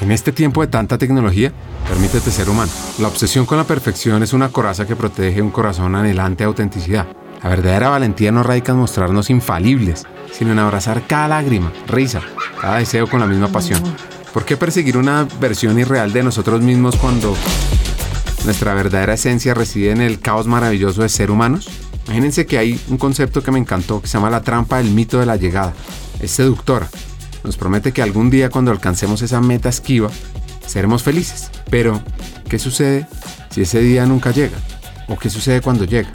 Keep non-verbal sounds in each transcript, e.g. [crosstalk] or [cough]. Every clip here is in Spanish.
En este tiempo de tanta tecnología, permítete ser humano. La obsesión con la perfección es una coraza que protege un corazón anhelante de autenticidad. La verdadera valentía no radica en mostrarnos infalibles, sino en abrazar cada lágrima, risa, cada deseo con la misma pasión. ¿Por qué perseguir una versión irreal de nosotros mismos cuando nuestra verdadera esencia reside en el caos maravilloso de ser humanos? Imagínense que hay un concepto que me encantó que se llama la trampa del mito de la llegada. Es seductora nos promete que algún día cuando alcancemos esa meta esquiva, seremos felices. Pero, ¿qué sucede si ese día nunca llega? ¿O qué sucede cuando llega?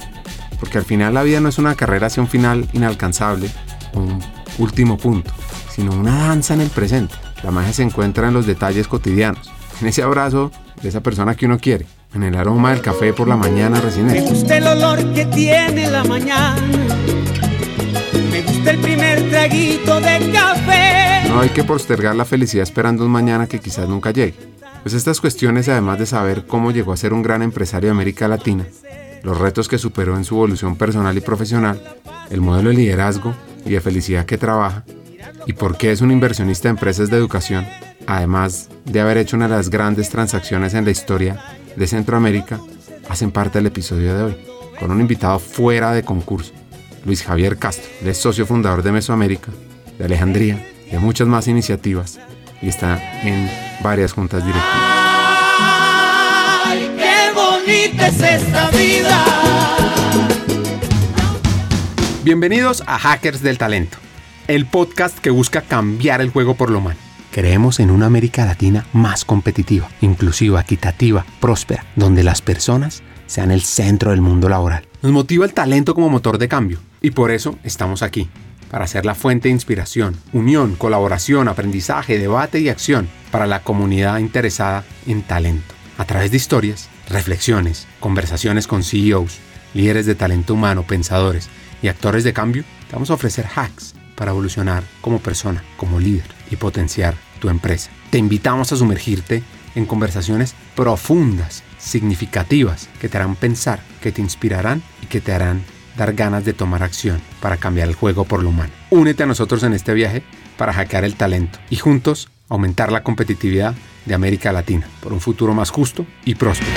Porque al final la vida no es una carrera hacia un final inalcanzable, un último punto, sino una danza en el presente. La magia se encuentra en los detalles cotidianos, en ese abrazo de esa persona que uno quiere, en el aroma del café por la mañana recién hecho. Me gusta el olor que tiene la mañana me gusta el primer traguito de café. No hay que postergar la felicidad esperando un mañana que quizás nunca llegue. Pues estas cuestiones, además de saber cómo llegó a ser un gran empresario de América Latina, los retos que superó en su evolución personal y profesional, el modelo de liderazgo y de felicidad que trabaja, y por qué es un inversionista de empresas de educación, además de haber hecho una de las grandes transacciones en la historia de Centroamérica, hacen parte del episodio de hoy, con un invitado fuera de concurso. Luis Javier Castro. Él es socio fundador de Mesoamérica, de Alejandría, de muchas más iniciativas y está en varias juntas directivas. ¡Ay, qué bonita es esta vida! Bienvenidos a Hackers del Talento, el podcast que busca cambiar el juego por lo humano. Creemos en una América Latina más competitiva, inclusiva, equitativa, próspera, donde las personas sean el centro del mundo laboral. Nos motiva el talento como motor de cambio y por eso estamos aquí, para ser la fuente de inspiración, unión, colaboración, aprendizaje, debate y acción para la comunidad interesada en talento. A través de historias, reflexiones, conversaciones con CEOs, líderes de talento humano, pensadores y actores de cambio, te vamos a ofrecer hacks para evolucionar como persona, como líder y potenciar tu empresa. Te invitamos a sumergirte en conversaciones profundas, significativas, que te harán pensar, que te inspirarán y que te harán dar ganas de tomar acción para cambiar el juego por lo humano. Únete a nosotros en este viaje para hackear el talento y juntos aumentar la competitividad de América Latina por un futuro más justo y próspero.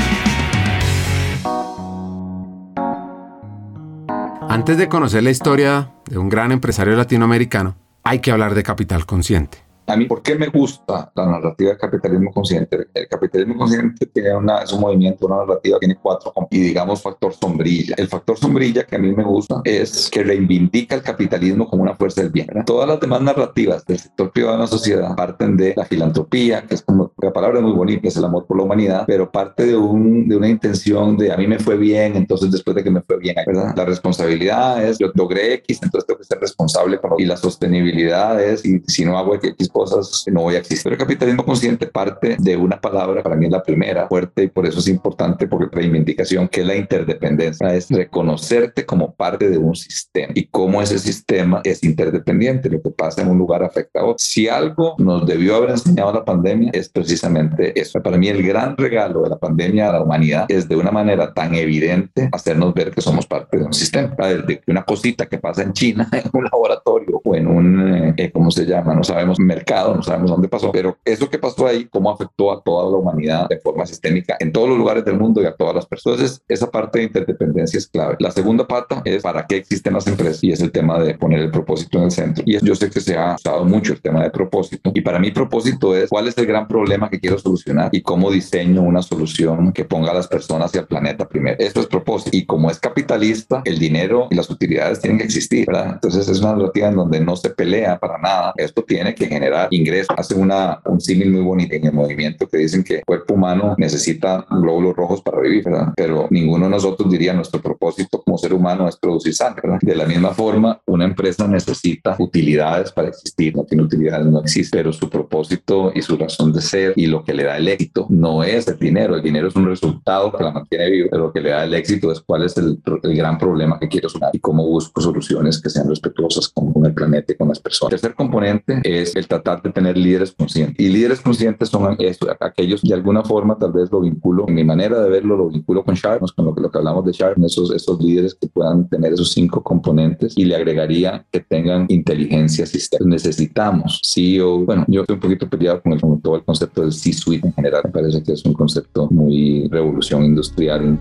Antes de conocer la historia de un gran empresario latinoamericano, hay que hablar de capital consciente. A mí, ¿por qué me gusta la narrativa del capitalismo consciente? El capitalismo consciente tiene una, es un movimiento, una narrativa, tiene cuatro, y digamos, factor sombrilla. El factor sombrilla que a mí me gusta es que reivindica el capitalismo como una fuerza del bien. Todas las demás narrativas del sector privado de la sociedad parten de la filantropía, que es como, la palabra es muy bonita, es el amor por la humanidad, pero parte de, un, de una intención de a mí me fue bien, entonces después de que me fue bien, ¿verdad? La responsabilidad es, yo logré X, entonces tengo que ser responsable, y la sostenibilidad es, y si no hago X cosas no voy a existir. Pero el capitalismo consciente parte de una palabra, para mí es la primera, fuerte, y por eso es importante, porque reivindicación, que es la interdependencia, es reconocerte como parte de un sistema y cómo ese sistema es interdependiente. Lo que pasa en un lugar afecta a otro. Si algo nos debió haber enseñado la pandemia es precisamente eso. Para mí el gran regalo de la pandemia a la humanidad es de una manera tan evidente hacernos ver que somos parte de un sistema. Desde una cosita que pasa en China, [laughs] en un laboratorio o en un, eh, ¿cómo se llama? No sabemos, mercado no sabemos dónde pasó, pero eso que pasó ahí, cómo afectó a toda la humanidad de forma sistémica en todos los lugares del mundo y a todas las personas. Entonces, esa parte de interdependencia es clave. La segunda pata es para qué existen las empresas y es el tema de poner el propósito en el centro. Y yo sé que se ha usado mucho el tema de propósito. Y para mí propósito es cuál es el gran problema que quiero solucionar y cómo diseño una solución que ponga a las personas y al planeta primero. Eso es propósito. Y como es capitalista, el dinero y las utilidades tienen que existir, ¿verdad? Entonces es una narrativa en donde no se pelea para nada. Esto tiene que generar ingreso. Hace una, un símil muy bonito en el movimiento que dicen que el cuerpo humano necesita glóbulos rojos para vivir, ¿verdad? Pero ninguno de nosotros diría nuestro propósito como ser humano es producir sangre, ¿verdad? De la misma forma, una empresa necesita utilidades para existir. No tiene utilidades, no existe, pero su propósito y su razón de ser y lo que le da el éxito no es el dinero. El dinero es un resultado que la mantiene viva, pero lo que le da el éxito es cuál es el, el gran problema que quiero solucionar y cómo busco soluciones que sean respetuosas con el planeta y con las personas. El tercer componente es el tratar de tener líderes conscientes. Y líderes conscientes son aquellos, de alguna forma, tal vez lo vinculo, en mi manera de verlo, lo vinculo con Sharp, con lo que, lo que hablamos de Sharp, esos, esos líderes que puedan tener esos cinco componentes y le agregaría que tengan inteligencia sistémica. Necesitamos CEO, bueno, yo estoy un poquito peleado con, el, con todo el concepto del C-suite en general, me parece que es un concepto muy revolución industrial.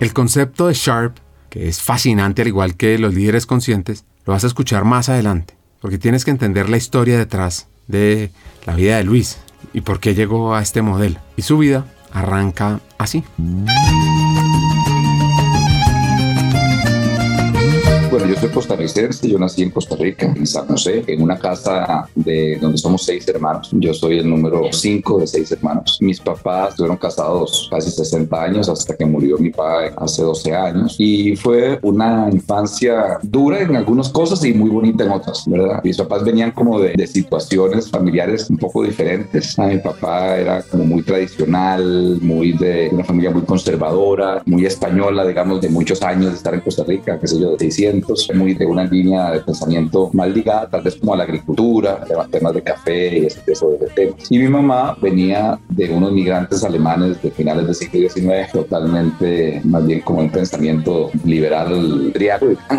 El concepto de Sharp, que es fascinante al igual que los líderes conscientes, lo vas a escuchar más adelante, porque tienes que entender la historia detrás de la vida de Luis y por qué llegó a este modelo. Y su vida arranca así. Soy costarricense, yo nací en Costa Rica, en San José, en una casa de donde somos seis hermanos. Yo soy el número cinco de seis hermanos. Mis papás estuvieron casados casi 60 años hasta que murió mi padre hace 12 años y fue una infancia dura en algunas cosas y muy bonita en otras, ¿verdad? Mis papás venían como de, de situaciones familiares un poco diferentes. A mi papá era como muy tradicional, muy de una familia muy conservadora, muy española, digamos, de muchos años de estar en Costa Rica, qué sé yo, de 600 muy de una línea de pensamiento mal ligada, tal vez como a la agricultura, temas de café y ese tipo de temas. Y mi mamá venía de unos migrantes alemanes de finales del siglo XIX, totalmente más bien como un pensamiento liberal.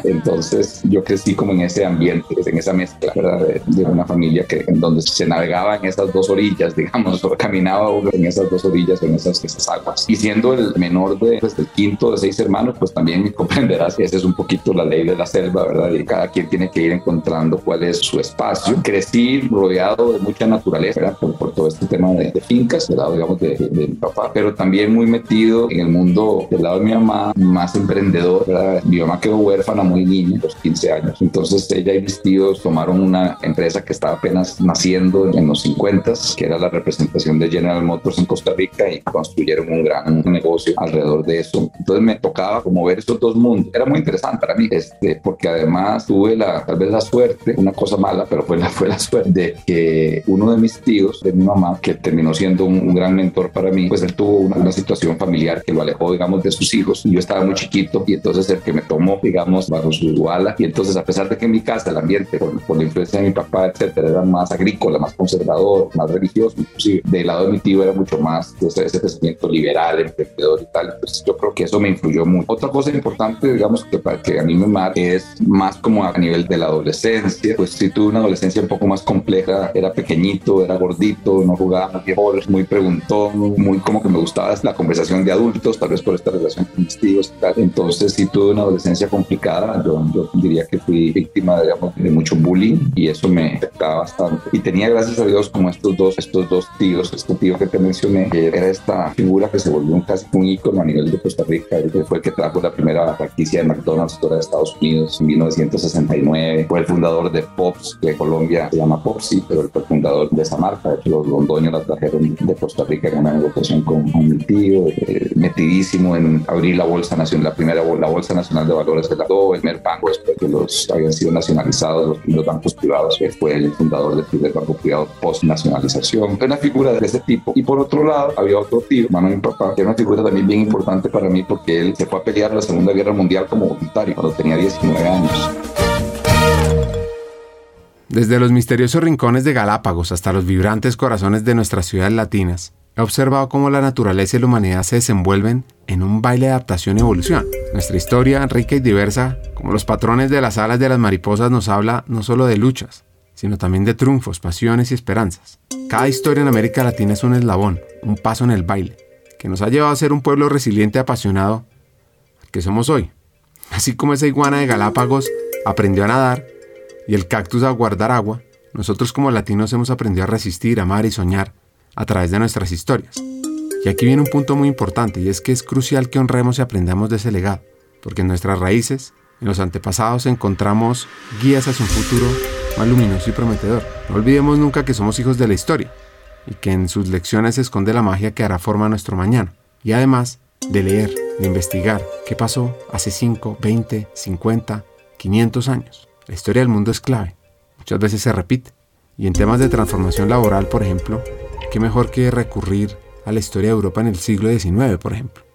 Entonces yo crecí como en ese ambiente, en esa mezcla, ¿verdad? De, una familia que en donde se navegaba en esas dos orillas, digamos, o caminaba en esas dos orillas, en esas, esas aguas. Y siendo el menor de, pues, del quinto de seis hermanos, pues también comprenderás que esa es un poquito la ley de la selva, ¿verdad? Y cada quien tiene que ir encontrando cuál es su espacio. Crecí rodeado de mucha naturaleza, ¿verdad? Por, todo este tema de, fincas, del lado, digamos, de, de, mi papá, pero también muy metido en el mundo del lado de mi mamá, más emprendedor, ¿verdad? Mi mamá quedó huérfana muy niña, a los 15 años. Entonces ella y mis tíos tomaron una empresa que estaba apenas naciendo en los 50, que era la representación de General Motors en Costa Rica y construyeron un gran negocio alrededor de eso. Entonces me tocaba como ver estos dos mundos. Era muy interesante para mí. Es, este, porque además tuve la, tal vez la suerte, una cosa mala, pero fue la, fue la suerte de que uno de mis tíos, de mi mamá, que terminó siendo un, gran mentor para mí, pues él tuvo una, situación familiar que lo alejó, digamos, de sus hijos. Yo estaba muy chiquito y entonces el que me tomó, digamos, bajo su ala. Y entonces, a pesar de que en mi casa el ambiente, por, por la influencia de mi papá, etcétera, era más agrícola, más conservador, más religioso, inclusive del lado de mi tío era mucho más ese, ese pensamiento liberal, emprendedor y tal. Pues yo creo que eso me influyó mucho. Otra cosa importante, digamos, que, que a mí me marca es más como a nivel de la adolescencia. Pues si tuve una adolescencia un poco más compleja, era pequeñito, era gordito, no jugaba muy muy preguntón, muy como que me gustaba la conversación de adultos, tal vez por esta relación con mis tíos tal. Entonces sí tuve una adolescencia complicada. Yo, yo diría que fui víctima digamos, de mucho bullying y eso me afectaba bastante. Y tenía, gracias a Dios, como estos dos, estos dos tíos, este tío que te mencioné, que era esta figura que se volvió un, casi un ícono a nivel de Costa Rica, que fue el que trajo la primera franquicia de McDonald's de Estados Unidos en 1969. Fue el fundador de Pops, que Colombia se llama Popsi, pero él fue el fundador de esa marca. Los londoños la trajeron de Costa Rica en una negociación con, mi tío, eh, metidísimo en abrir la Bolsa Nacional, la primera la Bolsa Nacional de Valores de la DO, el primer banco después que los habían sido nacionalizados, los primeros bancos privados, que fue el fundador del primer banco privado post-nacionalización. Una figura de ese tipo. Y por otro lado, había otro tío, hermano de mi papá, que era una figura también bien importante para mí porque él se fue a pelear la Segunda Guerra Mundial como voluntario cuando tenía 19 Desde los misteriosos rincones de Galápagos hasta los vibrantes corazones de nuestras ciudades latinas, he observado cómo la naturaleza y la humanidad se desenvuelven en un baile de adaptación y evolución. Nuestra historia, rica y diversa, como los patrones de las alas de las mariposas, nos habla no solo de luchas, sino también de triunfos, pasiones y esperanzas. Cada historia en América Latina es un eslabón, un paso en el baile, que nos ha llevado a ser un pueblo resiliente y apasionado que somos hoy. Así como esa iguana de Galápagos aprendió a nadar y el cactus a guardar agua, nosotros como latinos hemos aprendido a resistir, amar y soñar a través de nuestras historias. Y aquí viene un punto muy importante y es que es crucial que honremos y aprendamos de ese legado, porque en nuestras raíces, en los antepasados encontramos guías hacia un futuro más luminoso y prometedor. No olvidemos nunca que somos hijos de la historia y que en sus lecciones se esconde la magia que hará forma a nuestro mañana. Y además de leer, de investigar qué pasó hace 5, 20, 50, 500 años. La historia del mundo es clave, muchas veces se repite. Y en temas de transformación laboral, por ejemplo, qué mejor que recurrir a la historia de Europa en el siglo XIX, por ejemplo.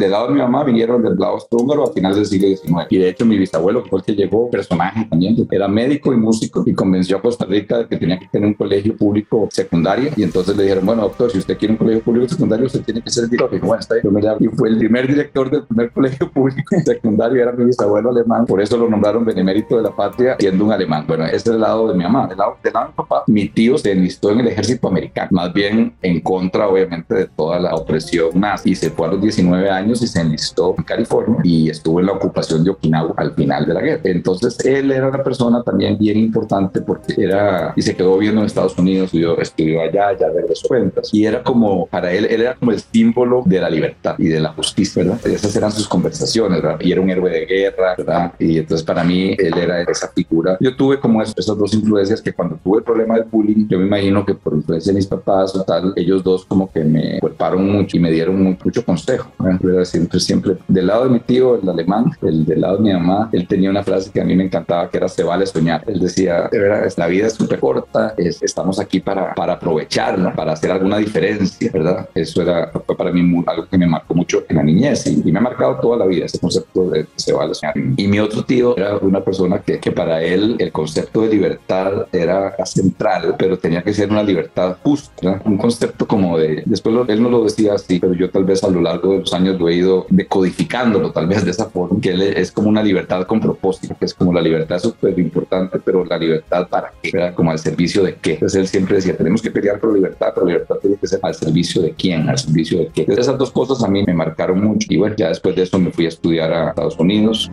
Del lado de mi mamá vinieron del lado húngaro a finales del siglo XIX. Y de hecho mi bisabuelo, que fue el que llegó, personaje también, era médico y músico y convenció a Costa Rica de que tenía que tener un colegio público secundario. Y entonces le dijeron, bueno, doctor, si usted quiere un colegio público secundario, usted tiene que ser director. Y bueno, está Y fue el primer director del primer colegio [laughs] público secundario, era mi bisabuelo alemán. Por eso lo nombraron benemérito de la patria, siendo un alemán. Bueno, ese es el lado de mi mamá. Del lado, del lado de mi papá, mi tío se enlistó en el ejército americano, más bien en contra, obviamente, de toda la opresión nazi. Y se fue a los 19 años y se enlistó en California y estuvo en la ocupación de Okinawa al final de la guerra. Entonces, él era una persona también bien importante porque era, y se quedó viendo en Estados Unidos, estudió, estudió allá, ya regresó cuentas. Y era como, para él, él era como el símbolo de la libertad y de la justicia, ¿verdad? Esas eran sus conversaciones, ¿verdad? Y era un héroe de guerra, ¿verdad? Y entonces para mí él era esa figura. Yo tuve como esas dos influencias que cuando tuve el problema del bullying, yo me imagino que por influencia de mis papás o tal, ellos dos como que me culparon mucho y me dieron mucho, consejo. ¿verdad? Siempre, siempre, del lado de mi tío, el alemán, el del lado de mi mamá, él tenía una frase que a mí me encantaba que era se vale soñar. Él decía, de verdad, la vida es súper corta, es, estamos aquí para, para aprovecharla, para hacer alguna diferencia, ¿verdad? Eso era para mí algo que me marcó mucho en la niñez y, y, me ha marcado toda la vida ese concepto de se vale soñar. Y mi otro tío era una persona que, que para él el concepto de libertad era central, pero tenía que ser una libertad justa, un concepto como de, después él no lo decía así, pero yo tal vez a lo largo de los años lo he ido decodificándolo tal vez de esa forma, que es como una libertad con propósito, que es como la libertad súper importante, pero la libertad para qué, era como al servicio de qué. Entonces él siempre decía, tenemos que pelear por libertad, pero libertad tiene que ser al servicio de quién, al servicio de qué. Esas dos cosas a mí me marcaron mucho y bueno, ya después de eso me fui a estudiar a Estados Unidos.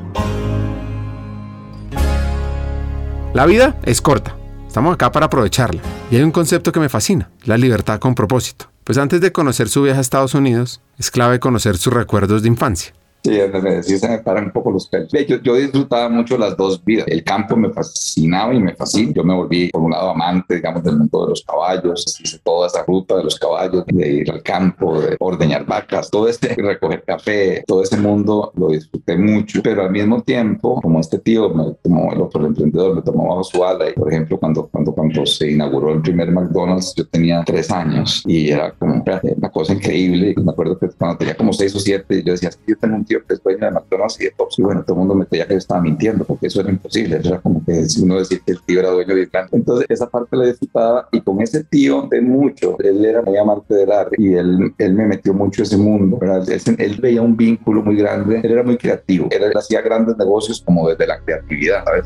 La vida es corta. Estamos acá para aprovecharla. Y hay un concepto que me fascina, la libertad con propósito. Pues antes de conocer su viaje a Estados Unidos, es clave conocer sus recuerdos de infancia. Sí, sí, se me paran un poco los pelos. Yo, yo, disfrutaba mucho las dos vidas. El campo me fascinaba y me fascina. Yo me volví, por un lado, amante, digamos, del mundo de los caballos. Hice toda esa ruta de los caballos, de ir al campo, de ordeñar vacas, todo este, [laughs] recoger café, todo ese mundo lo disfruté mucho. Pero al mismo tiempo, como este tío, me tomó el otro emprendedor, me tomó bajo su ala. Y, por ejemplo, cuando, cuando, cuando se inauguró el primer McDonald's, yo tenía tres años y era como una cosa increíble. Me acuerdo que cuando tenía como seis o siete, yo decía, yo tengo un tío que es dueño de McDonald's y de Tops. Y bueno, todo el mundo me creía que yo estaba mintiendo porque eso era imposible. Era como que uno decir que el tío era dueño de Irlanda. Entonces, esa parte la disfrutaba y con ese tío de mucho, él era muy amante del arte y él, él me metió mucho ese mundo. Él, él, veía un vínculo muy grande, él era muy creativo, él hacía grandes negocios como desde la creatividad, ¿sabes?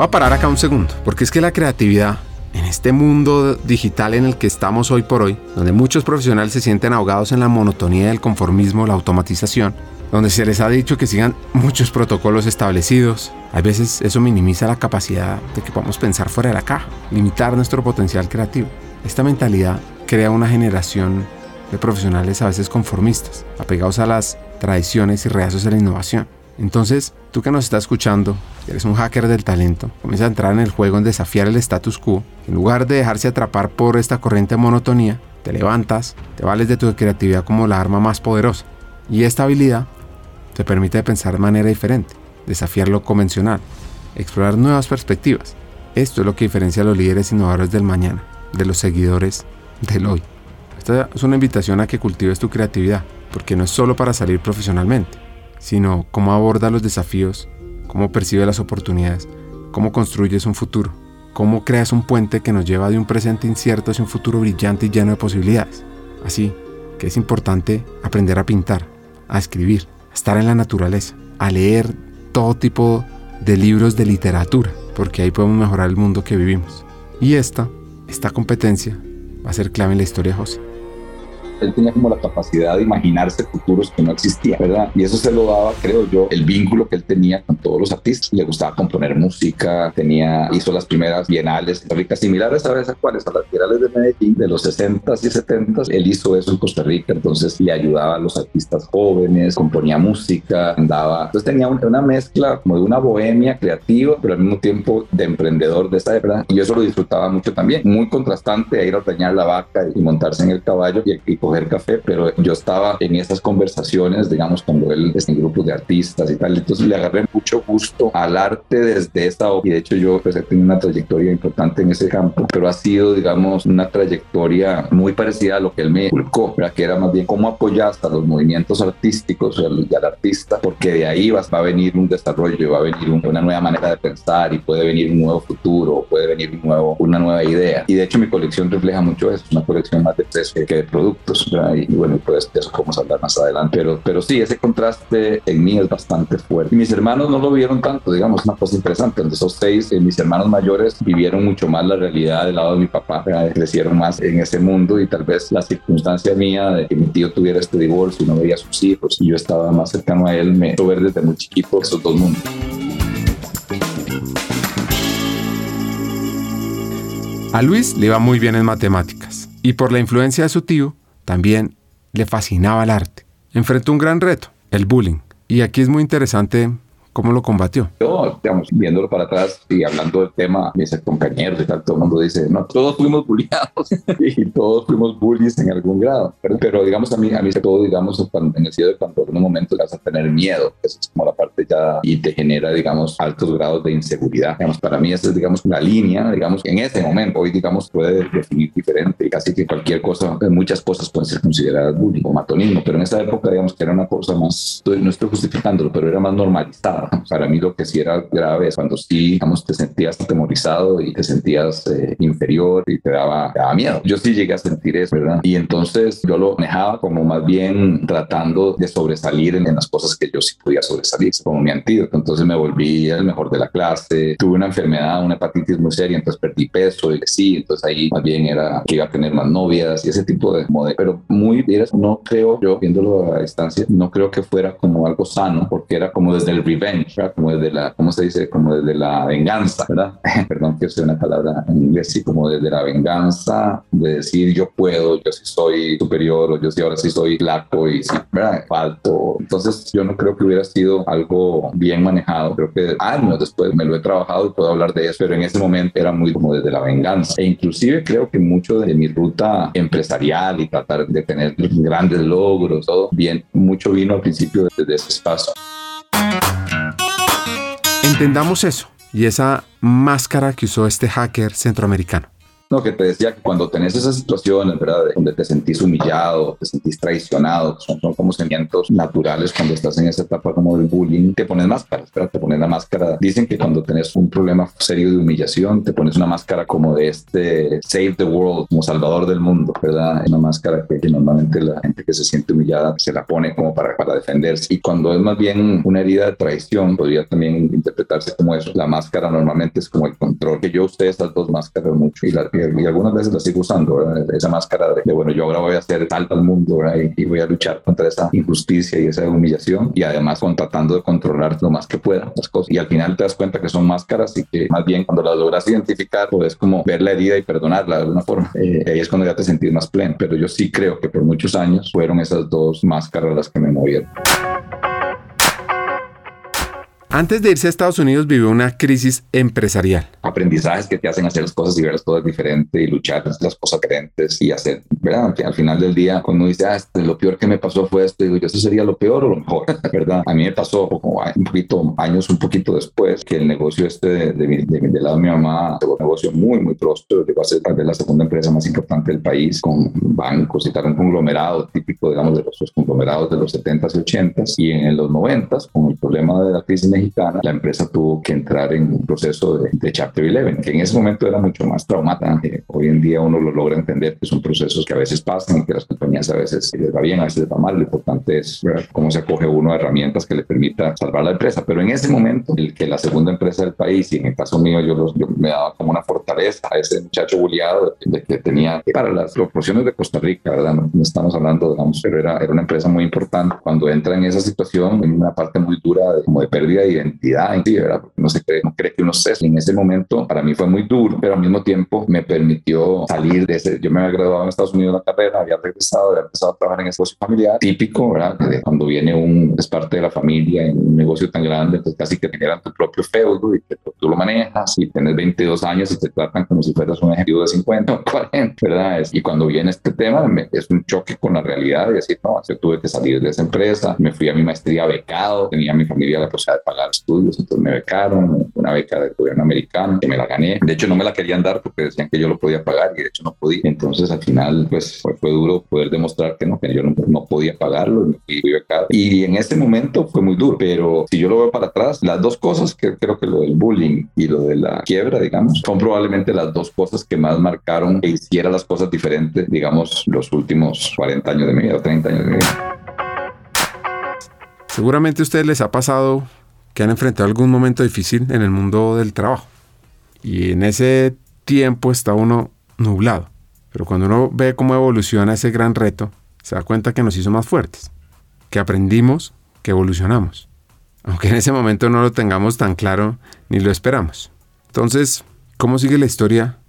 Va a parar acá un segundo, porque es que la creatividad en este mundo digital en el que estamos hoy por hoy, donde muchos profesionales se sienten ahogados en la monotonía del conformismo, la automatización, donde se les ha dicho que sigan muchos protocolos establecidos, a veces eso minimiza la capacidad de que podamos pensar fuera de la caja, limitar nuestro potencial creativo. Esta mentalidad crea una generación de profesionales a veces conformistas, apegados a las tradiciones y reacios a la innovación. Entonces, tú que nos estás escuchando, eres un hacker del talento, comienza a entrar en el juego en desafiar el status quo. En lugar de dejarse atrapar por esta corriente de monotonía, te levantas, te vales de tu creatividad como la arma más poderosa. Y esta habilidad te permite pensar de manera diferente, desafiar lo convencional, explorar nuevas perspectivas. Esto es lo que diferencia a los líderes innovadores del mañana, de los seguidores del hoy. Esta es una invitación a que cultives tu creatividad, porque no es solo para salir profesionalmente sino cómo aborda los desafíos, cómo percibe las oportunidades, cómo construyes un futuro, cómo creas un puente que nos lleva de un presente incierto hacia un futuro brillante y lleno de posibilidades. Así que es importante aprender a pintar, a escribir, a estar en la naturaleza, a leer todo tipo de libros de literatura, porque ahí podemos mejorar el mundo que vivimos. Y esta, esta competencia va a ser clave en la historia de José él tenía como la capacidad de imaginarse futuros que no existían, ¿verdad? Y eso se lo daba, creo yo, el vínculo que él tenía con todos los artistas. Le gustaba componer música, tenía, hizo las primeras bienales en Rica, similares a veces a a las bienales de Medellín de los 60s y 70s. Él hizo eso en Costa Rica, entonces le ayudaba a los artistas jóvenes, componía música, andaba. Entonces tenía una mezcla como de una bohemia creativa, pero al mismo tiempo de emprendedor de esa época. Y eso lo disfrutaba mucho también. Muy contrastante a ir a ordeñar la vaca y montarse en el caballo y, y recoger café, pero yo estaba en esas conversaciones, digamos, cuando él está en grupos de artistas y tal, entonces le agarré mucho gusto al arte desde esta y de hecho yo pues, he tenido una trayectoria importante en ese campo, pero ha sido, digamos, una trayectoria muy parecida a lo que él me inculcó, que era más bien cómo apoyar hasta los movimientos artísticos y al, artista, porque de ahí va, va, a venir un desarrollo, va a venir una nueva manera de pensar y puede venir un nuevo futuro, puede venir un nuevo, una nueva idea. Y de hecho mi colección refleja mucho eso, es una colección más de precios que de productos, y bueno, pues de eso podemos hablar más adelante, pero, pero sí, ese contraste en mí es bastante fuerte. Y mis hermanos no lo vieron tanto, digamos, una cosa interesante, de esos seis, eh, mis hermanos mayores vivieron mucho más la realidad del lado de mi papá, crecieron más en ese mundo y tal vez la circunstancia mía de que mi tío tuviera este divorcio y no veía a sus hijos y yo estaba más cercano a él, me hizo ver desde muy chiquito esos dos mundos. A Luis le iba muy bien en matemáticas y por la influencia de su tío también le fascinaba el arte. Enfrentó un gran reto, el bullying. Y aquí es muy interesante ¿Cómo lo combatió? Yo, digamos, viéndolo para atrás y hablando del tema, mis compañeros y tal, todo el mundo dice, no, todos fuimos bulliados [laughs] y todos fuimos bullies en algún grado. Pero, digamos, a mí, a mí todo, digamos, en el de cuando en un momento vas a tener miedo, esa es como la parte ya, y te genera, digamos, altos grados de inseguridad. Digamos, para mí esa es, digamos, una línea, digamos, en ese momento, hoy, digamos, puede definir diferente, casi que cualquier cosa, muchas cosas pueden ser consideradas bullying o matonismo, pero en esa época, digamos, que era una cosa más, no estoy justificándolo, pero era más normalizada para mí lo que sí era grave es cuando sí, digamos, te sentías atemorizado y te sentías eh, inferior y te daba, miedo. Yo sí llegué a sentir eso, ¿verdad? Y entonces yo lo manejaba como más bien tratando de sobresalir en, las cosas que yo sí podía sobresalir, como mi antídoto. Entonces me volví el mejor de la clase. Tuve una enfermedad, una hepatitis muy seria, entonces perdí peso y sí, entonces ahí más bien era que iba a tener más novias y ese tipo de modelos. Pero muy, no creo, yo viéndolo a distancia, no creo que fuera como algo sano porque era como desde el revenge como desde la, ¿cómo se dice? Como desde la venganza, ¿verdad? [laughs] Perdón que use una palabra en inglés, sí, como desde la venganza de decir yo puedo, yo sí soy superior o yo sí ahora sí soy flaco y sí, ¿verdad? Falto. Entonces yo no creo que hubiera sido algo bien manejado. Creo que años después me lo he trabajado y puedo hablar de eso, pero en ese momento era muy como desde la venganza. E inclusive creo que mucho de mi ruta empresarial y tratar de tener grandes logros, todo bien, mucho vino al principio desde ese espacio. Entendamos eso y esa máscara que usó este hacker centroamericano. No, que te decía que cuando tenés esas situaciones, ¿verdad? Donde te sentís humillado, te sentís traicionado, son, como sentimientos naturales cuando estás en esa etapa como del bullying, te pones máscara, espera, te pones la máscara. Dicen que cuando tenés un problema serio de humillación, te pones una máscara como de este Save the World, como salvador del mundo, ¿verdad? Una máscara que, normalmente la gente que se siente humillada se la pone como para, para defenderse. Y cuando es más bien una herida de traición, podría también interpretarse como eso. La máscara normalmente es como el control, que yo usé estas dos máscaras mucho y la y algunas veces la sigo usando, esa máscara de, bueno, yo ahora voy a hacer tal al mundo y, voy a luchar contra esa injusticia y esa humillación y además con, tratando de controlar lo más que pueda las cosas. Y al final te das cuenta que son máscaras y que más bien cuando las logras identificar, puedes como ver la herida y perdonarla de alguna forma. Eh, ahí es cuando ya te sentís más pleno. Pero yo sí creo que por muchos años fueron esas dos máscaras las que me movieron. Antes de irse a Estados Unidos vivió una crisis empresarial. Aprendizajes que te hacen hacer las cosas y ver las cosas diferentes y luchar las cosas diferentes y hacer, ¿verdad? Al final del día, cuando dice, ah, este, lo peor que me pasó fue esto, digo, yo, ¿esto sería lo peor o lo mejor? [laughs] ¿Verdad? A mí me pasó como un poquito, años un poquito después, que el negocio este de, de, de, del lado de mi mamá, un negocio muy, muy próspero, llegó a ser tal vez la segunda empresa más importante del país, con bancos y tal, un conglomerado típico, digamos, de los, conglomerados de los 70s y 80s, y en los 90s, con el problema de la crisis la empresa tuvo que entrar en un proceso de, de Chapter 11, que en ese momento era mucho más traumático. Hoy en día uno lo logra entender que son procesos que a veces pasan que las compañías a veces les va bien, a veces les va mal. Lo importante es cómo se acoge uno a herramientas que le permita salvar la empresa. Pero en ese momento, el que la segunda empresa del país, y en el caso mío, yo, me daba como una fortaleza a ese muchacho bulliado de, que tenía para las proporciones de Costa Rica, ¿verdad? No, estamos hablando, digamos, pero era, era una empresa muy importante. Cuando entra en esa situación, en una parte muy dura de, como de pérdida de identidad en sí, ¿verdad? Porque no se cree, no cree que uno es En ese momento para mí fue muy duro, pero al mismo tiempo me permitió salir de ese, yo me había graduado en Estados Unidos de la carrera, había regresado, había empezado a trabajar en ese negocio familiar, típico, ¿verdad? De cuando viene un, es parte de la familia en un negocio tan grande, pues casi que generan tu propio feudo y que tú lo manejas y tienes 22 años y te tratan como si fueras un ejecutivo de 50 o 40, ¿verdad? Y cuando viene este tema, es un choque con la realidad y decir, no, yo tuve que salir de esa empresa, me fui a mi maestría becado, tenía a mi familia la posibilidad de pagar estudios, entonces me becaron, una beca del gobierno americano, que me la gané. De hecho, no me la querían dar porque decían que yo lo podía pagar y de hecho no podía. Entonces, al final, pues fue, duro poder demostrar que no, que yo no, no podía pagarlo y fui becado. Y en ese momento fue muy duro, pero si yo lo veo para atrás, las dos cosas que creo que lo del bullying y lo de la quiebra, digamos, son probablemente las dos cosas que más marcaron que hiciera las cosas diferentes, digamos, los últimos 40 años de mi vida o 30 años de mi vida. Seguramente a ustedes les ha pasado que han enfrentado algún momento difícil en el mundo del trabajo. Y en ese tiempo está uno nublado. Pero cuando uno ve cómo evoluciona ese gran reto, se da cuenta que nos hizo más fuertes, que aprendimos, que evolucionamos. Aunque en ese momento no lo tengamos tan claro ni lo esperamos. Entonces, ¿cómo sigue la historia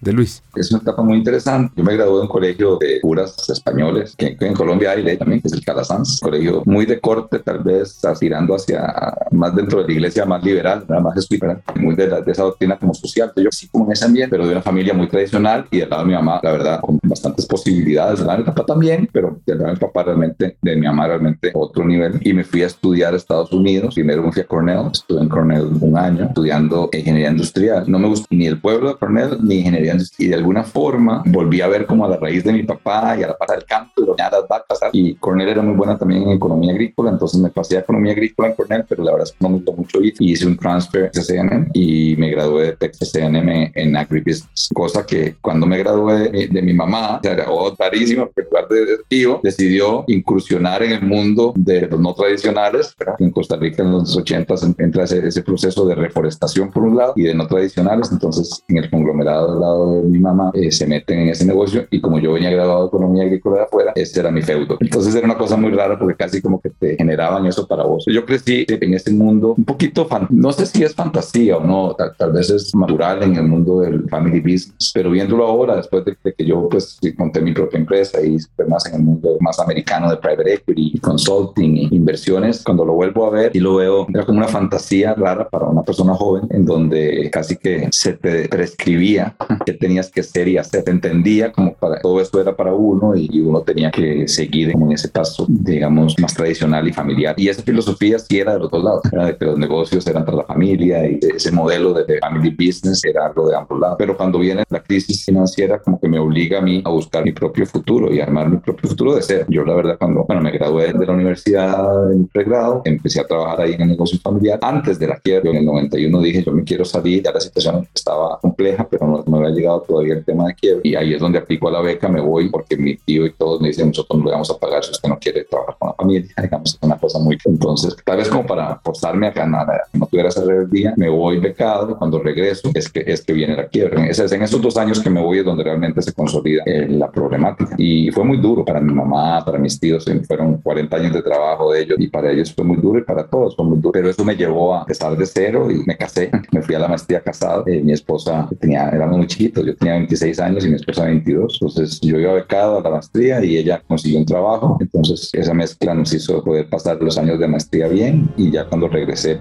de Luis. Es una etapa muy interesante. Yo me gradué en un colegio de curas españoles, que en Colombia hay también, que es el Calasanz. Colegio muy de corte, tal vez tirando hacia más dentro de la iglesia más liberal, más jesuita, muy de, de, esa doctrina como social. Yo sí como en ese ambiente, pero de una familia muy tradicional y del lado de mi mamá, la verdad, con bastantes posibilidades. Del de mi papá también, pero del lado de mi papá realmente, de mi mamá realmente otro nivel. Y me fui a estudiar a Estados Unidos. Primero me fui a Cornell, estuve en Cornell un año estudiando ingeniería industrial. No me gustó ni el pueblo de Cornell ni ingeniería y de alguna forma volví a ver como a la raíz de mi papá y a la pata del campo y las vacas. Y Cornell era muy buena también en economía agrícola, entonces me pasé a economía agrícola en Cornell, pero la verdad es que no me gustó mucho y hice un transfer a CNM y me gradué de Texas en agribusiness, cosa que cuando me gradué de, mi mamá, era rarísimo, porque en lugar de tío, decidió incursionar en el mundo de los no tradicionales. En Costa Rica en los 80 entra ese, ese proceso de reforestación por un lado y de no tradicionales, entonces en el conglomerado del lado de mi mamá eh, se meten en ese negocio y como yo venía graduado de economía agrícola de afuera, ese era mi feudo. Entonces era una cosa muy rara porque casi como que te generaban eso para vos. Yo crecí en este mundo un poquito, no sé si es fantasía o no, tal, vez es natural en el mundo del family business, pero viéndolo ahora, después de, que yo pues monté mi propia empresa y más en el mundo más americano de private equity, consulting e inversiones, cuando lo vuelvo a ver y lo veo, era como una fantasía rara para una persona joven en donde casi que se te prescribía que tenías que ser y hacer. Te entendía como para todo esto era para uno y uno tenía que seguir en ese paso, digamos, más tradicional y familiar. Y esa filosofía sí era de los dos lados, era de que los negocios eran para la familia y ese modelo de family business era algo de ambos lados. Pero cuando viene la crisis financiera, como que me obliga a mí a buscar mi propio futuro y armar mi propio futuro de ser. Yo, la verdad, cuando bueno, me gradué de la universidad en pregrado, empecé a trabajar ahí en el negocio familiar. Antes de la quiebra, en el 91 dije, yo me quiero salir, ya la situación estaba compleja, pero no, me había llegado todavía el tema de quiebra. Y ahí es donde aplico a la beca, me voy porque mi tío y todos me dicen, nosotros no le vamos a pagar si usted no quiere trabajar con la familia. [laughs] Digamos, una cosa muy... Entonces, tal vez como para forzarme a ganar, no tuviera esa rebeldía, me voy becado cuando regreso es que, es que viene la quiebra. Es, en esos dos años que me voy es donde realmente se consolida eh, la problemática. Y fue muy duro para mi mamá, para mis tíos, fueron 40 años de trabajo de ellos y para ellos fue muy duro y para todos fue muy duro. Pero eso me llevó a empezar de cero y me casé, [laughs] me fui a la maestría casado. Eh, mi esposa tenía, éramos muy yo tenía 26 años y mi esposa 22. Entonces yo iba becado a la maestría y ella consiguió un trabajo. Entonces esa mezcla nos hizo poder pasar los años de maestría bien y ya cuando regresé.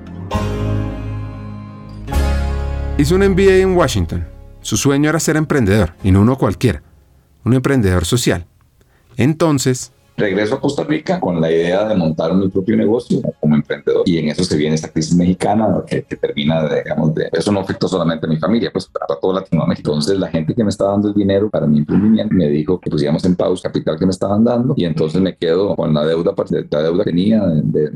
Hizo un MBA en Washington. Su sueño era ser emprendedor y no uno cualquiera, un emprendedor social. Entonces, regreso a Costa Rica con la idea de montar mi propio negocio como emprendedor. Y en eso se viene esta crisis mexicana que, termina, digamos, de... Eso no afectó solamente a mi familia, pues para toda Latinoamérica. Entonces la gente que me estaba dando el dinero para mi emprendimiento me dijo que pusiéramos en pausa capital que me estaban dando y entonces me quedo con la deuda, la deuda que tenía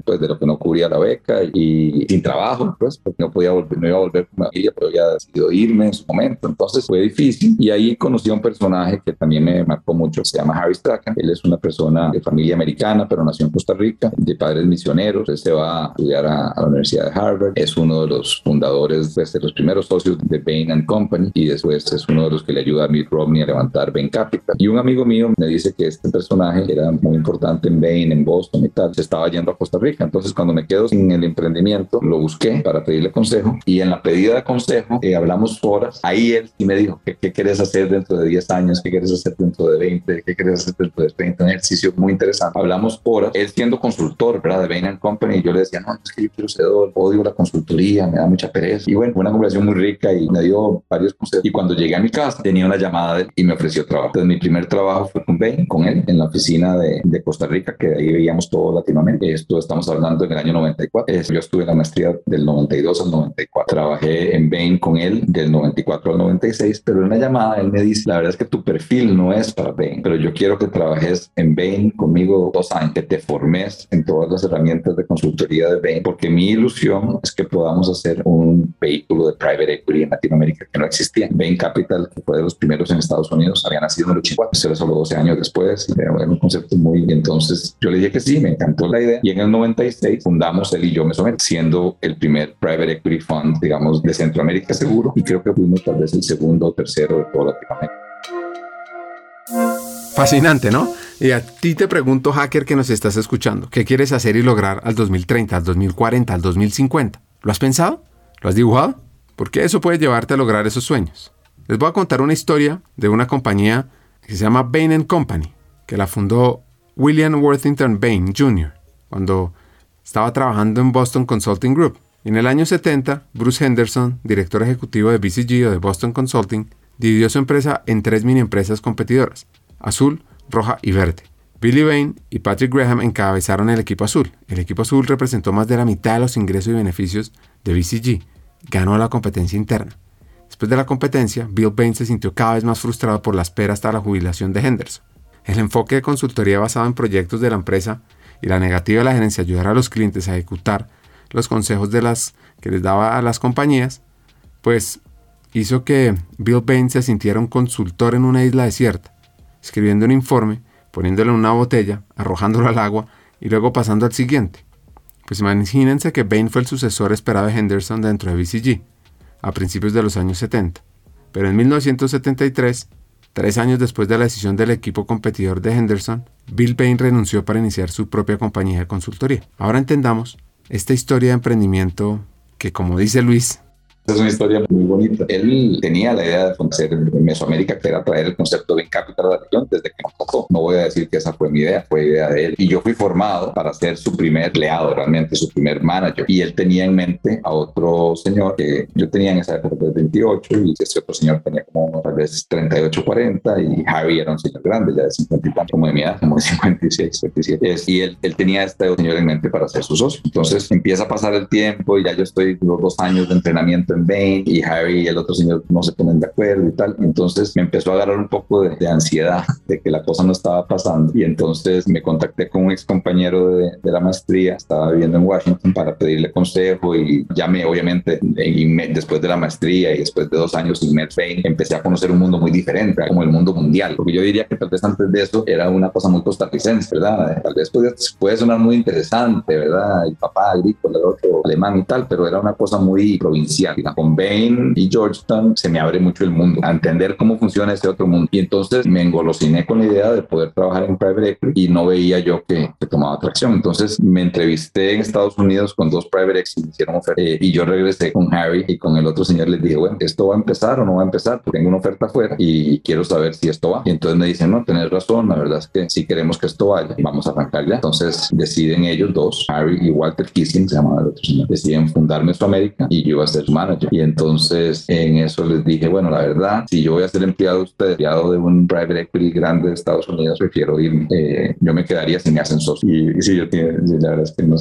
pues, de lo que no cubría la beca y sin trabajo, pues porque no podía volver, no iba a volver con mi familia, pero había decidido irme en su momento. Entonces fue difícil y ahí conocí a un personaje que también me marcó mucho, se llama Harry Strachan. Él es una persona de familia americana, pero nació en Costa Rica, de padres misioneros. Él se va a estudiar a, la Universidad de Harvard. Es uno de los fundadores, de los primeros socios de Bain Company y después es uno de los que le ayuda a Mitt Romney a levantar Bain Capital. Y un amigo mío me dice que este personaje era muy importante en Bain, en Boston y tal. Se estaba yendo a Costa Rica. Entonces, cuando me quedo sin el emprendimiento, lo busqué para pedirle consejo y en la pedida de consejo eh, hablamos horas. Ahí él sí me dijo, ¿qué, ¿qué, quieres hacer dentro de 10 años? ¿Qué quieres hacer dentro de 20? ¿Qué quieres hacer dentro de 30? Un ejercicio muy interesante. Hablamos horas. Él siendo consultor, ¿verdad? De Bain Company, y yo le decía, no, es que yo quiero ser odio la consultoría, me da mucha pereza. Y bueno, fue una conversación muy rica y me dio varios consejos. Y cuando llegué a mi casa, tenía una llamada de él y me ofreció trabajo. Entonces, mi primer trabajo fue con Bain, con él, en la oficina de, de Costa Rica, que ahí veíamos todo Latinoamérica. Esto estamos hablando en el año 94. Yo estuve en la maestría del 92 al 94. Trabajé en Bain con él del 94 al 96, pero en una llamada él me dice, la verdad es que tu perfil no es para Bain, pero yo quiero que trabajes en Bain conmigo dos años, que te formes en todas las herramientas de consultoría de Bain, porque mi ilusión es que podamos hacer un vehículo de private equity en Latinoamérica que no existía. Bain Capital, que fue de los primeros en Estados Unidos, había nacido en el 84, eso era solo 12 años después, era un concepto muy... Entonces yo le dije que sí, me encantó la idea, y en el 96 fundamos él y yo Mesomet, siendo el primer private equity fund, digamos, de Centroamérica seguro, y creo que fuimos tal vez el segundo o tercero de toda Latinoamérica. Fascinante, ¿no? Y a ti te pregunto, hacker que nos estás escuchando, ¿qué quieres hacer y lograr al 2030, al 2040, al 2050? ¿Lo has pensado? ¿Lo has dibujado? Porque eso puede llevarte a lograr esos sueños. Les voy a contar una historia de una compañía que se llama Bain Company, que la fundó William Worthington Bain Jr. cuando estaba trabajando en Boston Consulting Group. En el año 70, Bruce Henderson, director ejecutivo de BCG o de Boston Consulting, dividió su empresa en tres mini empresas competidoras, azul, roja y verde. Billy Bain y Patrick Graham encabezaron el equipo azul. El equipo azul representó más de la mitad de los ingresos y beneficios de BCG. Ganó la competencia interna. Después de la competencia, Bill Bain se sintió cada vez más frustrado por la espera hasta la jubilación de Henderson. El enfoque de consultoría basado en proyectos de la empresa y la negativa de la gerencia ayudar a los clientes a ejecutar los consejos de las que les daba a las compañías, pues hizo que Bill Bain se sintiera un consultor en una isla desierta, escribiendo un informe, poniéndolo en una botella, arrojándolo al agua y luego pasando al siguiente. Pues imagínense que Bain fue el sucesor esperado de Henderson dentro de BCG, a principios de los años 70. Pero en 1973, tres años después de la decisión del equipo competidor de Henderson, Bill Bain renunció para iniciar su propia compañía de consultoría. Ahora entendamos esta historia de emprendimiento que, como dice Luis, es una historia muy bonita. Él tenía la idea de hacer en Mesoamérica, que era traer el concepto de capital a la región desde que nos tocó. No voy a decir que esa fue mi idea, fue idea de él. Y yo fui formado para ser su primer empleado, realmente su primer manager. Y él tenía en mente a otro señor que yo tenía en esa época de 28 y ese otro señor tenía como tal vez 38, 40 y Harry era un señor grande, ya de 50 y tanto, como de mi edad, como de 56, 57. Y él, él tenía a este señor en mente para ser su socio. Entonces empieza a pasar el tiempo y ya yo estoy los dos años de entrenamiento en Bain y Harry y el otro señor no se ponen de acuerdo y tal. Entonces me empezó a agarrar un poco de, ansiedad de que la cosa no estaba pasando y entonces me contacté con un ex compañero de, la maestría, estaba viviendo en Washington para pedirle consejo y llamé obviamente después de la maestría y después de dos años en Bain empecé a conocer un mundo muy diferente, como el mundo mundial, porque yo diría que tal vez antes de eso era una cosa muy costarricense, ¿verdad? Tal vez puede sonar muy interesante, ¿verdad? El papá agrícola, el otro alemán y tal, pero era una cosa muy provincial, con Bain y Georgetown se me abre mucho el mundo, a entender cómo funciona ese otro mundo. Y entonces me engolosiné con la idea de poder trabajar en private equity y no veía yo que, tomaba atracción. Entonces me entrevisté en Estados Unidos con dos private equity me hicieron oferta. Eh, y yo regresé con Harry y con el otro señor les dije, bueno, ¿esto va a empezar o no va a empezar? Porque tengo una oferta afuera y quiero saber si esto va. Y entonces me dicen, no, tenés razón, la verdad es que si queremos que esto vaya, vamos a arrancar ya. Entonces deciden ellos dos, Harry y Walter Kissing, se llamaba el otro señor, deciden fundar Mesoamérica y yo iba a ser su manager. Y entonces en eso les dije, bueno, la verdad, si yo voy a ser empleado de usted, empleado de un private equity grande de Estados Unidos, prefiero irme. Eh, yo me quedaría si me hacen socio. Y, y sí, yo tiene, la verdad es que no,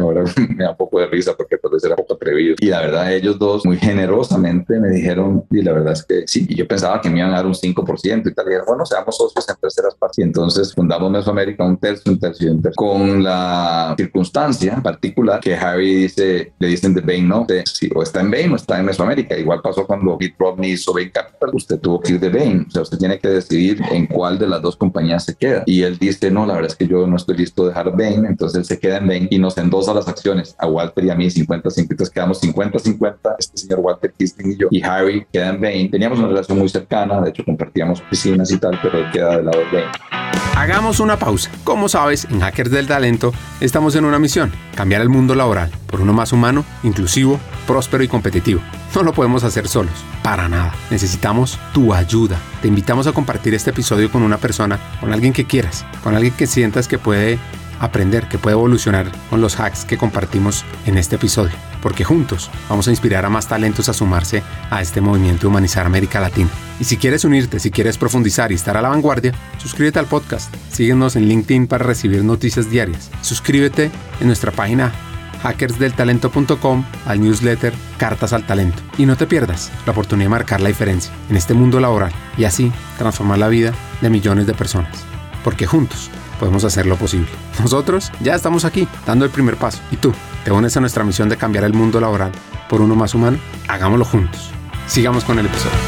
ahora [laughs] me da un poco de risa porque tal vez era poco atrevido. Y la verdad, ellos dos muy generosamente me dijeron, y la verdad es que sí, y yo pensaba que me iban a dar un 5% y tal. Y bueno, seamos socios en terceras partes. Y entonces fundamos Mesoamérica un tercio, un tercio, un tercio. Con la circunstancia particular que Harry dice, le dicen de Bain, no, de, sí, o está en Bain está en Mesoamérica. Igual pasó cuando Bit Romney hizo Bain Capital, usted tuvo que ir de Bain. O sea, usted tiene que decidir en cuál de las dos compañías se queda. Y él dice, no, la verdad es que yo no estoy listo de dejar Bain, entonces él se queda en Bain y nos endosa las acciones a Walter y a mí 50-50. Entonces quedamos 50-50, este señor Walter Kisling y yo. Y Harry queda en Bain. Teníamos una relación muy cercana, de hecho compartíamos oficinas y tal, pero él queda del lado de Bain. Hagamos una pausa. Como sabes, en Hackers del Talento estamos en una misión, cambiar el mundo laboral por uno más humano, inclusivo, próspero y competitivo. No lo podemos hacer solos, para nada. Necesitamos tu ayuda. Te invitamos a compartir este episodio con una persona, con alguien que quieras, con alguien que sientas que puede aprender, que puede evolucionar con los hacks que compartimos en este episodio. Porque juntos vamos a inspirar a más talentos a sumarse a este movimiento de humanizar América Latina. Y si quieres unirte, si quieres profundizar y estar a la vanguardia, suscríbete al podcast. Síguenos en LinkedIn para recibir noticias diarias. Suscríbete en nuestra página hackersdeltalento.com al newsletter Cartas al Talento. Y no te pierdas la oportunidad de marcar la diferencia en este mundo laboral y así transformar la vida de millones de personas. Porque juntos podemos hacer lo posible. Nosotros ya estamos aquí, dando el primer paso. ¿Y tú? ¿Te unes a nuestra misión de cambiar el mundo laboral por uno más humano? Hagámoslo juntos. Sigamos con el episodio.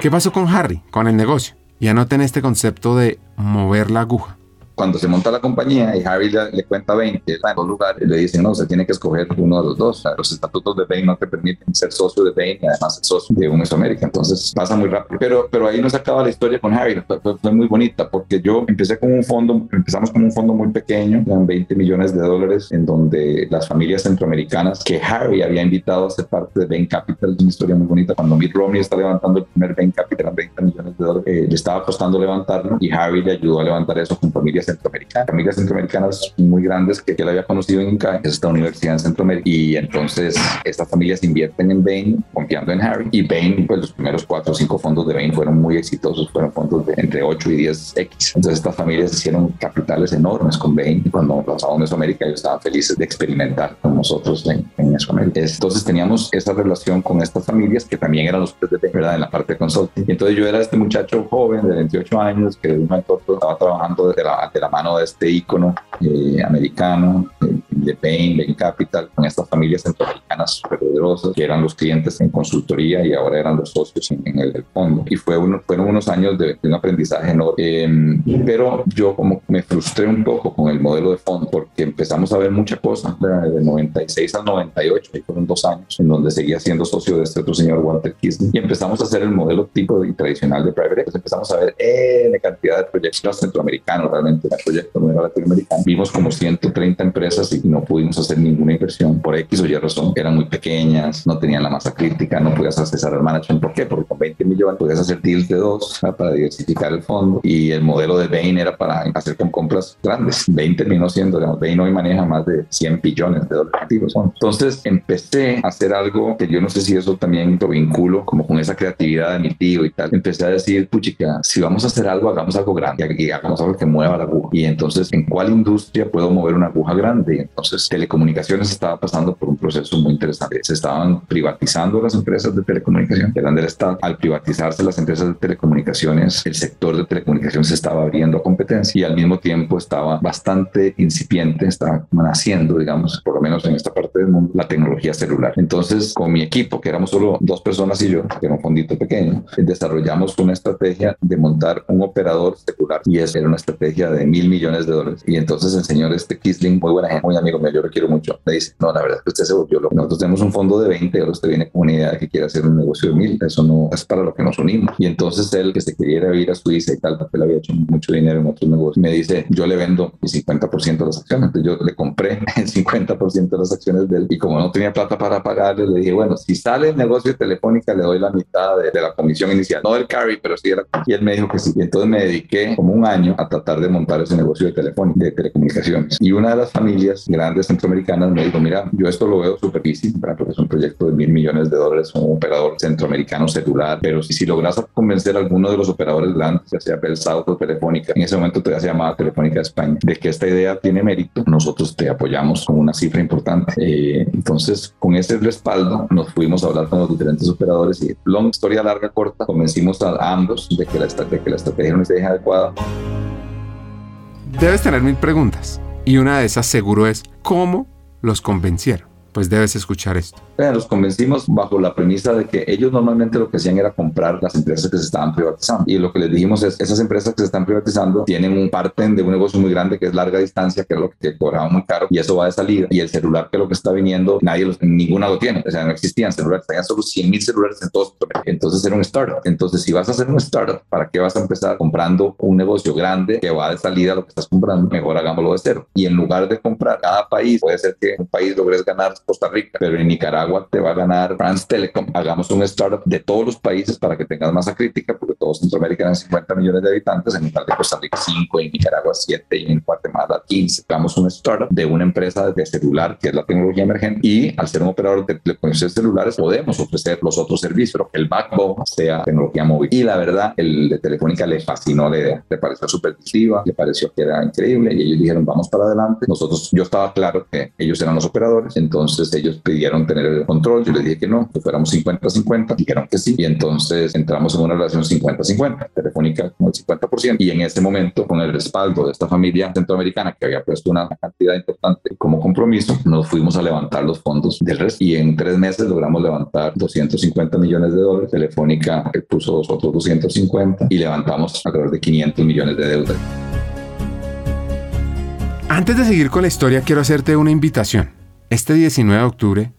¿Qué pasó con Harry, con el negocio? Y anoten este concepto de mover la aguja cuando se monta la compañía y Harry le, cuenta 20 en dos lugares, le dicen, no, se tiene que escoger uno de los dos. los estatutos de Bain no te permiten ser socio de Bain y además ser socio de un Mesoamérica. Entonces pasa muy rápido. Pero, pero ahí no se acaba la historia con Harry. Fue, muy bonita porque yo empecé con un fondo, empezamos con un fondo muy pequeño, eran 20 millones de dólares, en donde las familias centroamericanas que Harry había invitado a ser parte de Bain Capital, es una historia muy bonita. Cuando Mitt Romney está levantando el primer Bain Capital, eran 20 millones de dólares, eh, le estaba costando levantarlo y Harry le ayudó a levantar eso con familias centroamericanas, familias centroamericanas muy grandes que, él había conocido en INCAE, es esta universidad en Centroamérica. Y entonces estas familias invierten en Bain, confiando en Harry. Y Bain, pues los primeros cuatro o cinco fondos de Bain fueron muy exitosos, fueron fondos de entre 8 y 10 X. Entonces estas familias hicieron capitales enormes con Bain. Cuando pasamos a Mesoamérica, ellos estaban felices de experimentar con nosotros en, en Mesoamérica. Entonces teníamos esa relación con estas familias que también eran los de Bain, ¿verdad? En la parte de consulting. Y entonces yo era este muchacho joven de 28 años que de un momento estaba trabajando de la, de la mano de este ícono eh, americano eh, de Bain, Bain Capital, con estas familias centroamericanas poderosas que eran los clientes en consultoría y ahora eran los socios en, el, fondo. Y fue uno, fueron unos años de, un aprendizaje enorme. Em, pero yo como me frustré un poco con el modelo de fondo porque empezamos a ver muchas cosas de 96 al 98, ahí fueron dos años en donde seguía siendo socio de este otro señor Walter Kisney y empezamos a hacer el modelo tipo y tradicional de private equity. Empezamos a ver N cantidad de proyectos centroamericanos, realmente el proyecto no era latinoamericano. Vimos como 130 empresas y no pudimos hacer ninguna inversión por X o Y razón. Eran muy pequeñas, no tenían la masa crítica, no podías accesar al management. ¿Por qué? Porque con 20 millones podías hacer deals de dos para diversificar el fondo y el modelo de Bain era para hacer con compras grandes. 20 terminó siendo, digamos, Bain hoy maneja más de 100 billones de dólares activos. Entonces empecé a hacer algo que yo no sé si eso también lo vinculo como con esa creatividad de mi tío y tal. Empecé a decir, puchica, si vamos a hacer algo, hagamos algo grande y hagamos algo que mueva la aguja. Y entonces, ¿en cuál industria puedo mover una aguja grande? Telecomunicaciones estaba pasando por un proceso muy interesante. Se estaban privatizando las empresas de telecomunicación, eran del Estado. Al privatizarse las empresas de telecomunicaciones, el sector de telecomunicaciones se estaba abriendo a competencia y al mismo tiempo estaba bastante incipiente, estaba naciendo, digamos, por lo menos en esta parte del mundo, la tecnología celular. Entonces, con mi equipo, que éramos solo dos personas y yo, que era un fondito pequeño, desarrollamos una estrategia de montar un operador celular y esa era una estrategia de mil millones de dólares. Y entonces el señor este Kisling, muy buena gente, muy amigo mío, yo lo quiero mucho, me dice, no, la verdad usted se volvió loco. Nosotros tenemos un fondo de 20, ahora usted viene con una idea de que quiere hacer un negocio de mil, eso no es para lo que nos unimos. Y entonces él, que se quería ir a Suiza y tal, porque él había hecho mucho dinero en otros negocios, me dice, yo le vendo el 50% de las acciones. Entonces yo le compré [laughs] el 50% de las acciones de él y como no tenía plata para pagarle, le dije, bueno, si sale el negocio de Telefónica, le doy la mitad de, la comisión inicial, no del carry, pero sí era. Y él me dijo que sí. Y entonces me dediqué como un año a tratar de montar ese negocio de Telefónica, de telecomunicaciones. Y una de las familias grandes centroamericanas me dijo, mira, yo esto lo veo súper difícil, porque es un proyecto de mil millones de dólares, un operador centroamericano celular, pero si, logras convencer a alguno de los operadores grandes, ya sea Bell South o Telefónica, en ese momento todavía se llamaba Telefónica España, de que esta idea tiene mérito, nosotros te apoyamos con una cifra importante. Eh, entonces, con ese respaldo, nos fuimos a hablar con los diferentes operadores y, long historia larga, corta, convencimos a ambos de que la, de que la estrategia no estrategia adecuada. Debes tener mil preguntas y una de esas seguro es, ¿cómo los convencieron? Pues debes escuchar esto. los convencimos bajo la premisa de que ellos normalmente lo que hacían era comprar las empresas que se estaban privatizando. Y lo que les dijimos es, esas empresas que se están privatizando tienen un parte de un negocio muy grande que es larga distancia, que es lo que cobraba muy caro, y eso va de salida. Y el celular que lo que está viniendo, nadie los, ninguna lo tiene. O sea, no existían celulares, tenían solo 100 mil celulares en todos. Entonces era un startup. Entonces, si vas a hacer un startup, ¿para qué vas a empezar comprando un negocio grande que va de salida a lo que estás comprando? Mejor hagámoslo de cero. Y en lugar de comprar cada país, puede ser que un país logres ganar Costa Rica, pero en Nicaragua te va a ganar France Telecom. Hagamos un startup de todos los países para que tengas masa crítica, porque todos Centroamérica tienen 50 millones de habitantes, en de Costa Rica 5, en Nicaragua 7 y en Guatemala 15. Hagamos un startup de una empresa de celular, que es la tecnología emergente, y al ser un operador de telecomunicaciones celulares podemos ofrecer los otros servicios, pero que el backbone sea tecnología móvil. Y la verdad, el de Telefónica le fascinó la idea, le pareció súper le pareció que era increíble y ellos dijeron vamos para adelante. Nosotros, yo estaba claro que ellos eran los operadores, entonces ellos pidieron tener el control, yo les dije que no, que fuéramos 50-50, dijeron que sí, y entonces entramos en una relación 50-50, Telefónica con el 50%, y en ese momento, con el respaldo de esta familia centroamericana que había puesto una cantidad importante como compromiso, nos fuimos a levantar los fondos del resto, y en tres meses logramos levantar 250 millones de dólares, Telefónica puso los otros 250 y levantamos alrededor de 500 millones de deuda. Antes de seguir con la historia, quiero hacerte una invitación. Este 19 de octubre,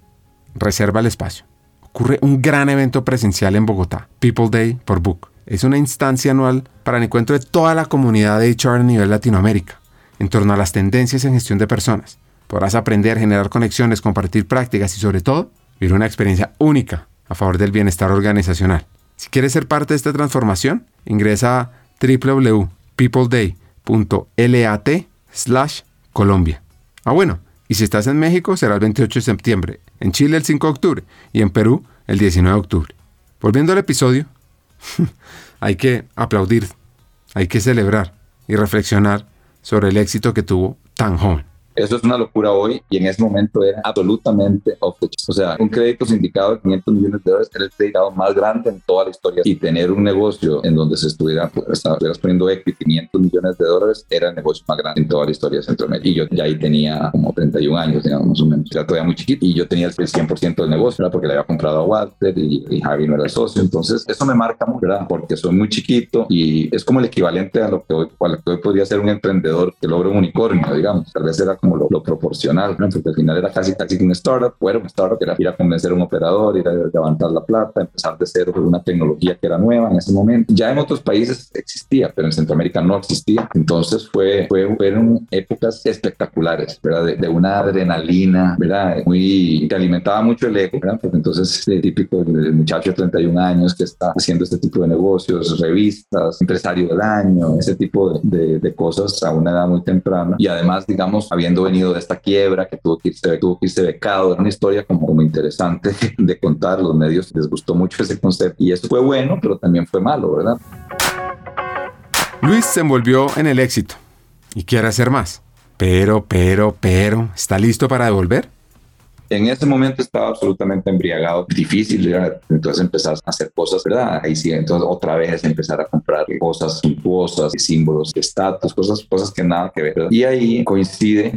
reserva el espacio. Ocurre un gran evento presencial en Bogotá, People Day por Book. Es una instancia anual para el encuentro de toda la comunidad de HR a nivel Latinoamérica, en torno a las tendencias en gestión de personas. Podrás aprender, generar conexiones, compartir prácticas y sobre todo, vivir una experiencia única a favor del bienestar organizacional. Si quieres ser parte de esta transformación, ingresa a www.peopleday.lat slash Colombia. Ah, bueno, y si estás en México será el 28 de septiembre, en Chile el 5 de octubre y en Perú el 19 de octubre. Volviendo al episodio, [laughs] hay que aplaudir, hay que celebrar y reflexionar sobre el éxito que tuvo tan joven. Eso es una locura hoy y en ese momento era absolutamente off the O sea, un crédito sindicado de 500 millones de dólares era el crédito más grande en toda la historia y tener un negocio en donde se estuviera, pues, estuvieras poniendo equity 500 millones de dólares era el negocio más grande en toda la historia de Centroamérica. Y yo ya ahí tenía como 31 años, digamos, más o menos. Era todavía muy chiquito y yo tenía el 100% del negocio, ¿verdad? Porque le había comprado a Walter y, y, Javi no era el socio. Entonces, eso me marca mucho, ¿verdad? Porque soy muy chiquito y es como el equivalente a lo que hoy, lo que hoy podría ser un emprendedor que logra un unicornio, digamos. Tal vez era como lo, proporcional, ¿no? porque al final era casi, casi un startup, era un startup era ir a convencer a un operador, ir a levantar la plata, empezar de cero una tecnología que era nueva en ese momento. Ya en otros países existía, pero en Centroamérica no existía. Entonces fue, fue fueron épocas espectaculares, ¿verdad? De, una adrenalina, ¿verdad? Muy, que alimentaba mucho el ego, ¿verdad? Porque entonces el típico del muchacho de 31 años que está haciendo este tipo de negocios, revistas, empresario del año, ese tipo de, de cosas a una edad muy temprana. Y además, digamos, habiendo venido de esta quiebra que tuvo que irse, tuvo que irse becado. Era una historia como, muy interesante [laughs] de contar. Los medios les gustó mucho ese concepto y eso fue bueno, pero también fue malo, ¿verdad? Luis se envolvió en el éxito y quiere hacer más. Pero, pero, pero, ¿está listo para devolver? En ese momento estaba absolutamente embriagado, difícil, entonces empezar a hacer cosas, ¿verdad? Ahí sí, entonces otra vez empezar a comprar cosas suntuosas, símbolos estatus, cosas, cosas que nada que ver. ¿verdad? Y ahí coincide,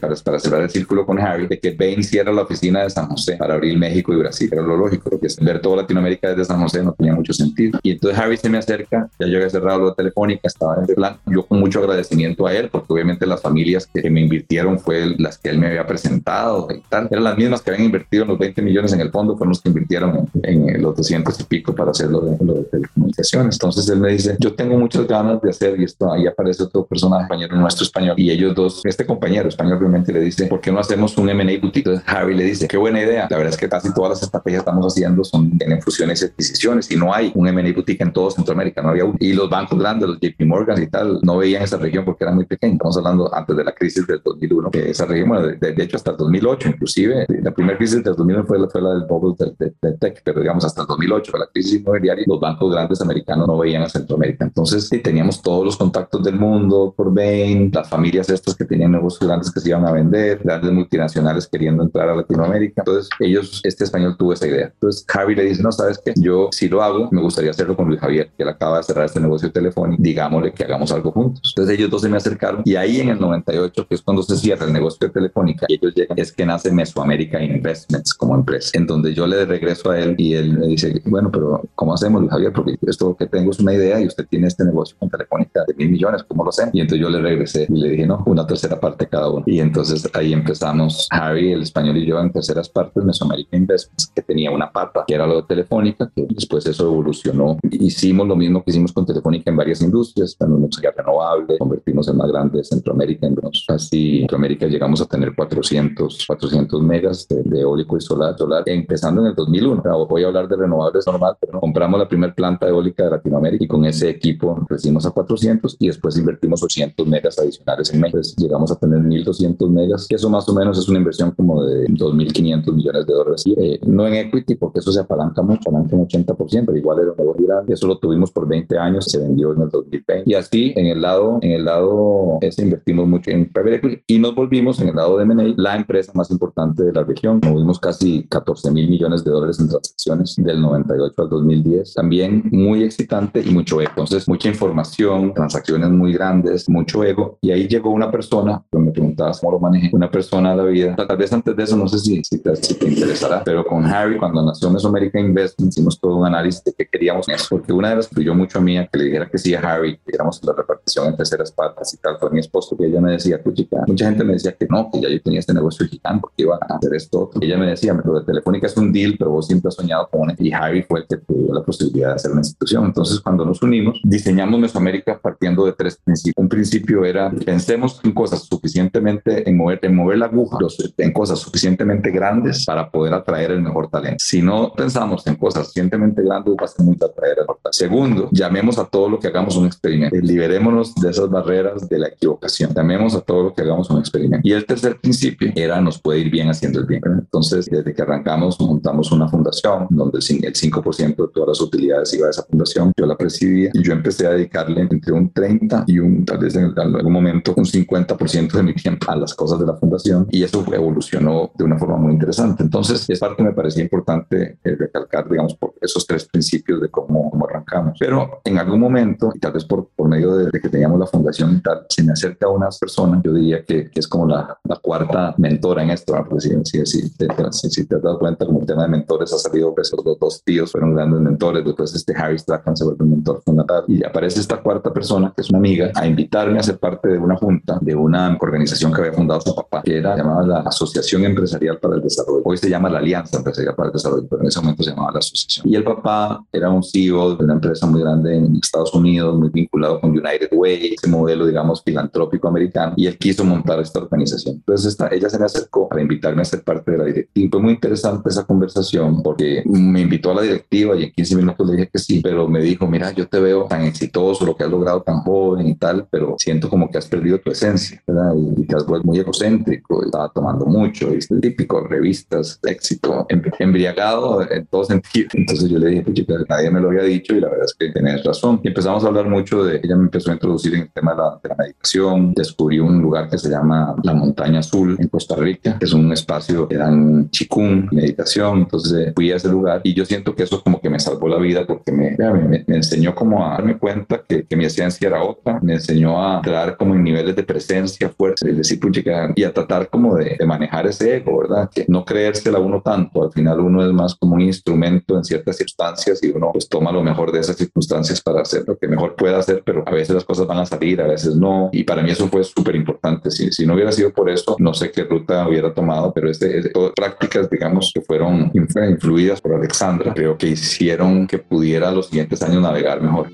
para, para cerrar el círculo con Harry, de que Bain cierra la oficina de San José para abrir México y Brasil. Era lo lógico, porque ver toda Latinoamérica desde San José no tenía mucho sentido. Y entonces Harry se me acerca, ya yo había cerrado de Telefónica, estaba en el plan, yo con mucho agradecimiento a él, porque obviamente las familias que me invirtieron fue las que él me había presentado y tal. Era las mismas que habían invertido los 20 millones en el fondo fueron los que invirtieron en, los 200 y pico para hacer lo de, telecomunicaciones. Entonces él me dice, yo tengo muchas ganas de hacer, y esto ahí aparece otro personaje, compañero nuestro español, y ellos dos, este compañero español obviamente le dice, ¿por qué no hacemos un M&A boutique? Entonces Harry le dice, qué buena idea. La verdad es que casi todas las estrategias que estamos haciendo son en fusiones y adquisiciones y no hay un M&A boutique en todo Centroamérica, no había uno. Y los bancos grandes, los JP Morgan y tal, no veían esa región porque era muy pequeña. Estamos hablando antes de la crisis del 2001, que esa región, bueno, de, hecho hasta el 2008 inclusive, la primera crisis del 2009 fue fue la del bubble del, tech, pero digamos hasta el 2008, la crisis inmobiliaria, los bancos grandes americanos no veían a Centroamérica. Entonces teníamos todos los contactos del mundo por Bain, las familias estas que tenían negocios grandes que se iban a vender, grandes multinacionales queriendo entrar a Latinoamérica. Entonces ellos, este español tuvo esa idea. Entonces Javi le dice, no, sabes que yo si lo hago, me gustaría hacerlo con Luis Javier, que él acaba de cerrar este negocio telefónico, digámosle que hagamos algo juntos. Entonces ellos dos se me acercaron y ahí en el 98, que es cuando se cierra el negocio de Telefónica ellos llegan, es que nace Mesoamérica Mesoamérica Investments como empresa, en donde yo le regreso a él y él me dice, bueno, pero ¿cómo hacemos, Javier? Porque esto que tengo es una idea y usted tiene este negocio con Telefónica de mil millones, ¿cómo lo sé? Y entonces yo le regresé y le dije, no, una tercera parte cada uno. Y entonces ahí empezamos, Harry, el español y yo, en terceras partes, Mesoamérica Investments, que tenía una pata, que era lo de Telefónica, que después eso evolucionó. Hicimos lo mismo que hicimos con Telefónica en varias industrias, también energía renovable, convertimos en más grande de Centroamérica, en casi Centroamérica llegamos a tener 400, 400 megas de, eólico y solar, solar, empezando en el 2001. voy a hablar de renovables normal, pero compramos la primera planta eólica de Latinoamérica y con ese equipo crecimos a 400 y después invertimos 800 megas adicionales en México. llegamos a tener 1.200 megas, que eso más o menos es una inversión como de 2.500 millones de dólares. Eh, no en equity, porque eso se apalanca mucho, apalanca un 80%, pero igual era un negocio grande. Eso lo tuvimos por 20 años, se vendió en el 2020. Y así, en el lado, en el lado ese invertimos mucho en private equity y nos volvimos en el lado de M&A la empresa más importante de la región. Movimos casi 14 mil millones de dólares en transacciones del 98 al 2010. También muy excitante y mucho ego. Entonces, mucha información, transacciones muy grandes, mucho ego. Y ahí llegó una persona, me preguntabas cómo lo manejé, una persona vida. Tal vez antes de eso, no sé si, si, te, si te interesará, pero con Harry, cuando nació Mesoamerica Invest, hicimos todo un análisis de qué queríamos eso. Porque una de las que mucho a mí a que le dijera que sí a Harry, que éramos la repartición en terceras partes y tal, fue mi esposo, que ella me decía, chica, mucha gente me decía que no, que ya yo tenía este negocio gigante, porque iba a hacer esto. Ella me decía, lo de Telefónica es un deal, pero vos siempre has soñado con Y Harry fue el que tuvo la posibilidad de hacer una institución. Entonces, cuando nos unimos, diseñamos Mesoamérica partiendo de tres principios. Un principio era, pensemos en cosas suficientemente, en mover, en mover la aguja, en cosas suficientemente grandes para poder atraer el mejor talento. Si no pensamos en cosas suficientemente grandes, va a ser atraer el mejor talento. Segundo, llamemos a todo lo que hagamos un experimento. Liberémonos de esas barreras de la equivocación. Llamemos a todo lo que hagamos un experimento. Y el tercer principio era nos puede ir bien haciendo el bien. Entonces, desde que arrancamos, montamos una fundación donde el 5% de todas las utilidades iba a esa fundación. Yo la presidía y yo empecé a dedicarle entre un 30 y un, tal vez en algún momento, un 50% de mi tiempo a las cosas de la fundación y eso evolucionó de una forma muy interesante. Entonces, es parte me parecía importante eh, recalcar, digamos, por esos tres principios de cómo, cómo, arrancamos. Pero en algún momento, y tal vez por, por medio de, de, que teníamos la fundación y tal, se me acerca a unas personas, yo diría que, que es como la, la cuarta mentora en esto, porque si, si, si, te, si, te has dado cuenta, como el tema de mentores ha salido, pues los dos tíos fueron grandes mentores, después este Harry Strachan se vuelve un mentor fundamental y aparece esta cuarta persona, que es una amiga, a invitarme a ser parte de una junta de una organización que había fundado su papá, que era llamada la Asociación Empresarial para el Desarrollo. Hoy se llama la Alianza Empresarial para el Desarrollo, pero en ese momento se llamaba la asociación. Y el papá era un CEO de una empresa muy grande en Estados Unidos, muy vinculado con United Way, ese modelo, digamos, filantrópico americano, y él quiso montar esta organización. Entonces, esta, ella se me acercó para invitarme a ser parte de la directiva. Fue muy interesante esa conversación porque me invitó a la directiva y en 15 minutos le dije que sí, pero me dijo, mira, yo te veo tan exitoso, lo que has logrado tan joven y tal, pero siento como que has perdido tu esencia, ¿verdad? Y, que has vuelto muy egocéntrico, estaba tomando mucho, y es típico, revistas, éxito, embriagado en todo sentido. [laughs] Entonces yo le dije, pues chica, nadie me lo había dicho y la verdad es que tenés razón. Y empezamos a hablar mucho de, ella me empezó a introducir en el tema de la, de la meditación, descubrí un lugar que se llama la Montaña Azul en Costa Rica, que es un espacio que dan chikung, meditación, entonces fui a ese lugar y yo siento que eso como que me salvó la vida porque me, me, me enseñó como a darme cuenta que, que, mi esencia era otra, me enseñó a entrar como en niveles de presencia fuerte, es decir, pues, y a tratar como de, de, manejar ese ego, ¿verdad? Que no creérsela uno tanto, al final uno es más como un instrumento en ciertas circunstancias y uno pues toma lo mejor de esas circunstancias para hacer lo que mejor pueda hacer, pero a veces las cosas van a salir, a veces no, y para mí eso fue súper importante, si, si no hubiera sido por eso, no sé qué ruta hubiera tomado, pero este, este todas prácticas, digamos, que fueron influidas por Alexandra, creo que hicieron que pudiera los siguientes años navegar mejor.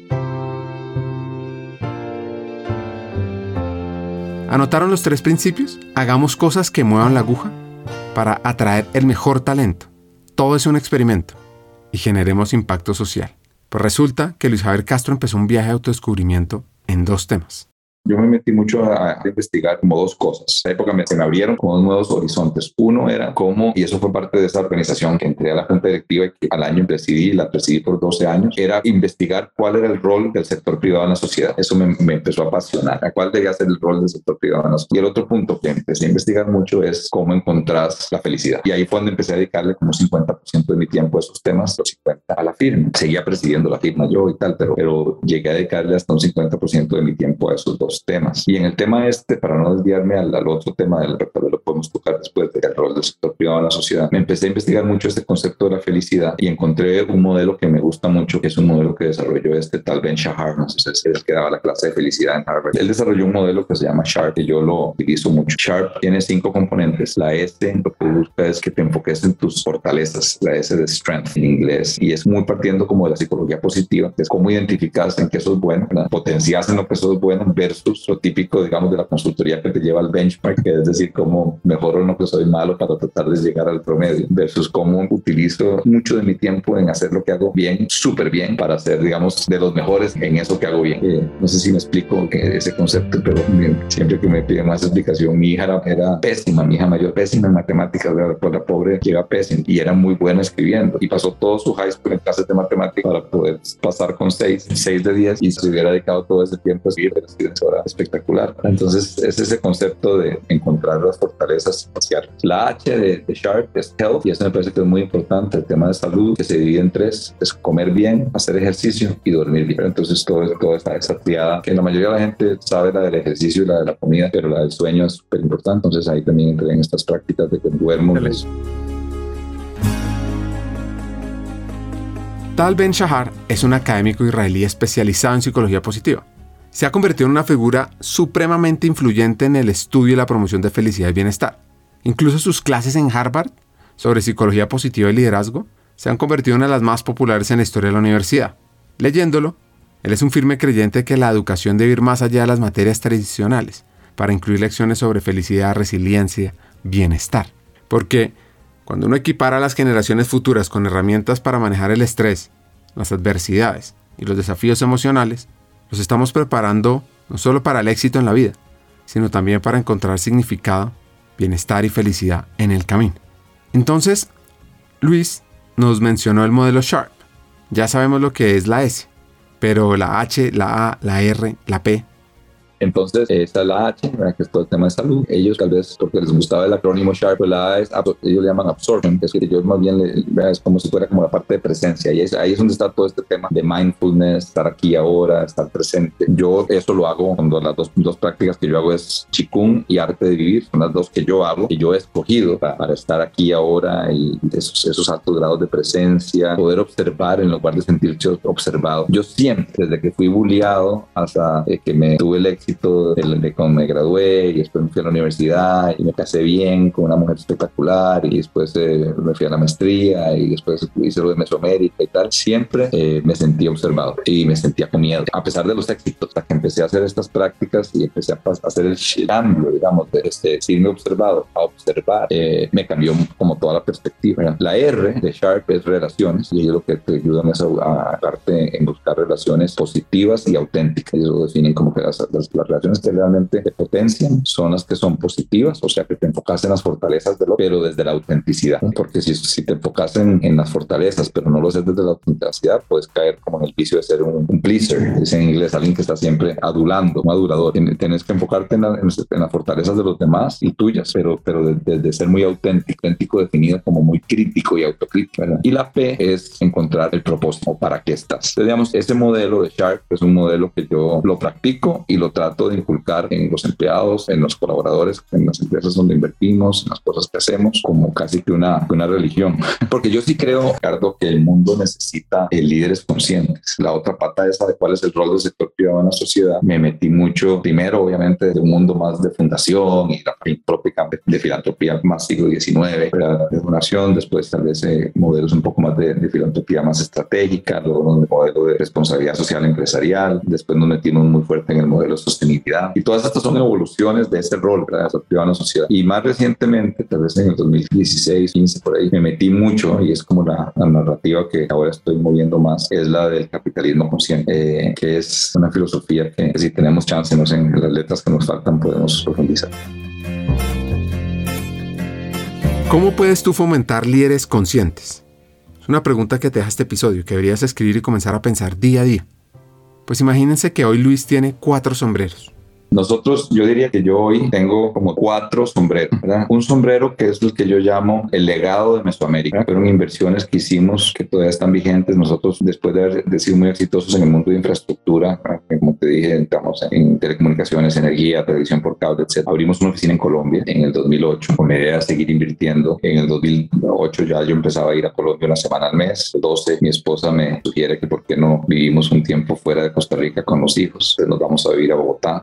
¿Anotaron los tres principios? Hagamos cosas que muevan la aguja para atraer el mejor talento. Todo es un experimento y generemos impacto social. Pues resulta que Luis Javier Castro empezó un viaje de autodescubrimiento en dos temas yo me metí mucho a, investigar como dos cosas. En esa época me, se me abrieron como dos nuevos horizontes. Uno era cómo, y eso fue parte de esa organización que entré a la junta directiva y que al año presidí, la presidí por 12 años, era investigar cuál era el rol del sector privado en la sociedad. Eso me, me empezó a apasionar. ¿A cuál debía ser el rol del sector privado en la sociedad? Y el otro punto que empecé a investigar mucho es cómo encontrar la felicidad. Y ahí fue donde empecé a dedicarle como 50% de mi tiempo a esos temas, los 50 a la firma. Seguía presidiendo la firma yo y tal, pero, pero llegué a dedicarle hasta un 50% de mi tiempo a esos dos temas. Y en el tema este, para no desviarme al, otro tema del tal lo podemos tocar después del rol del sector privado en la sociedad, me empecé a investigar mucho este concepto de la felicidad y encontré un modelo que me gusta mucho, que es un modelo que desarrolló este tal Ben Shahar, no sé si es el que daba la clase de felicidad en Harvard. Él desarrolló un modelo que se llama Sharp, que yo lo utilizo mucho. Sharp tiene cinco componentes. La S lo que busca es que te enfoques en tus fortalezas, la S de strength en inglés, y es muy partiendo como de la psicología positiva, es cómo identificas en qué sos bueno, potencias en lo que sos bueno versus lo típico, digamos, de la consultoría que te lleva al benchmark, que es decir, cómo mejoro lo que soy malo para tratar de llegar al promedio, versus cómo utilizo mucho de mi tiempo en hacer lo que hago bien, súper bien, para ser, digamos, de los mejores en eso que hago bien. Eh, no sé si me explico que ese concepto, pero siempre que me piden más explicación, mi hija era, era pésima, mi hija mayor pésima en matemáticas, por la pobre llega pésima y era muy buena escribiendo y pasó todo su high school en clases de matemáticas para poder pasar con 6, 6 de 10 y se hubiera dedicado todo ese tiempo a escribir, espectacular. Entonces es ese concepto de encontrar las fortalezas espaciales. La H de, de Sharp es health y eso me parece que es muy importante, el tema de salud que se divide en tres, es comer bien, hacer ejercicio y dormir bien. Entonces todo, todo está esa que la mayoría de la gente sabe la del ejercicio y la de la comida, pero la del sueño es súper importante. Entonces ahí también entré en estas prácticas de que duermo. Tal Ben Shahar es un académico israelí especializado en psicología positiva. Se ha convertido en una figura supremamente influyente en el estudio y la promoción de felicidad y bienestar. Incluso sus clases en Harvard sobre psicología positiva y liderazgo se han convertido en una de las más populares en la historia de la universidad. Leyéndolo, él es un firme creyente que la educación debe ir más allá de las materias tradicionales para incluir lecciones sobre felicidad, resiliencia, bienestar. Porque cuando uno equipara a las generaciones futuras con herramientas para manejar el estrés, las adversidades y los desafíos emocionales, los estamos preparando no solo para el éxito en la vida, sino también para encontrar significado, bienestar y felicidad en el camino. Entonces, Luis nos mencionó el modelo Sharp. Ya sabemos lo que es la S, pero la H, la A, la R, la P entonces, esta es la H, que es todo el tema de salud. Ellos, tal vez porque les gustaba el acrónimo SHARP, la A es, ellos le llaman absorption, que es que yo más bien le, es como si fuera como la parte de presencia. Y es, ahí es donde está todo este tema de mindfulness, estar aquí ahora, estar presente. Yo eso lo hago cuando las dos, dos prácticas que yo hago es Chikung y arte de vivir. Son las dos que yo hago, que yo he escogido para, estar aquí ahora y esos, esos altos grados de presencia, poder observar en lugar de sentirse observado. Yo siempre, desde que fui bulliado hasta que me tuve el éxito, de, de cuando me gradué y después me fui a la universidad y me casé bien con una mujer espectacular y después eh, me fui a la maestría y después hice lo de Mesoamérica y tal, siempre eh, me sentía observado y me sentía con miedo, a pesar de los éxitos, hasta que empecé a hacer estas prácticas y empecé a, hacer el cambio, digamos, de este, decirme observado a observar, eh, me cambió como toda la perspectiva. La R de Sharp es relaciones y ellos lo que te ayudan es a, a, en buscar relaciones positivas y auténticas. Ellos lo definen como que las, las las relaciones que realmente te potencian son las que son positivas, o sea, que te enfocas en las fortalezas de lo, pero desde la autenticidad. Porque si, si te enfocas en, en, las fortalezas, pero no lo haces desde la autenticidad, puedes caer como en el vicio de ser un, un pleaser, es en inglés, alguien que está siempre adulando, un adulador. Tienes que enfocarte en, en, las fortalezas de los demás y tuyas, pero, pero desde ser muy auténtico, auténtico definido como muy crítico y autocrítico. Y la P es encontrar el propósito, para qué estás. Entonces, digamos, ese modelo de Sharp es un modelo que yo lo practico y lo trato trato de inculcar en los empleados, en los colaboradores, en las empresas donde invertimos, en las cosas que hacemos, como casi que una, una religión. [laughs] Porque yo sí creo, Ricardo, que el mundo necesita líderes conscientes. La otra pata esa de cuál es el rol del sector privado en la sociedad, me metí mucho, primero obviamente de un mundo más de fundación y la propia de filantropía más siglo XIX, de donación, después tal vez eh, modelos un poco más de, filantropía más estratégica, luego un modelo de responsabilidad social empresarial, después nos metimos muy fuerte en el modelo social Y todas estas son evoluciones de ese rol de la en la sociedad. Y más recientemente, tal vez en el 2016, 15 por ahí, me metí mucho y es como la, narrativa que ahora estoy moviendo más, es la del capitalismo consciente, eh, que es una filosofía que, si tenemos chance, no sé, en las letras que nos faltan, podemos profundizar. ¿Cómo puedes tú fomentar líderes conscientes? Es una pregunta que te deja este episodio que deberías escribir y comenzar a pensar día a día. Pues imagínense que hoy Luis tiene cuatro sombreros. Nosotros, yo diría que yo hoy tengo como cuatro sombreros, ¿verdad? Un sombrero que es el que yo llamo el legado de Mesoamérica, fueron inversiones que hicimos que todavía están vigentes. Nosotros, después de haber sido muy exitosos en el mundo de infraestructura, como te dije, entramos en telecomunicaciones, energía, televisión por cable, etc. Abrimos una oficina en Colombia en el 2008 con la idea de seguir invirtiendo. En el 2008 ya yo empezaba a ir a Colombia una semana al mes. 12, mi esposa me sugiere que por qué no vivimos un tiempo fuera de Costa Rica con los hijos. Entonces nos vamos a vivir a Bogotá,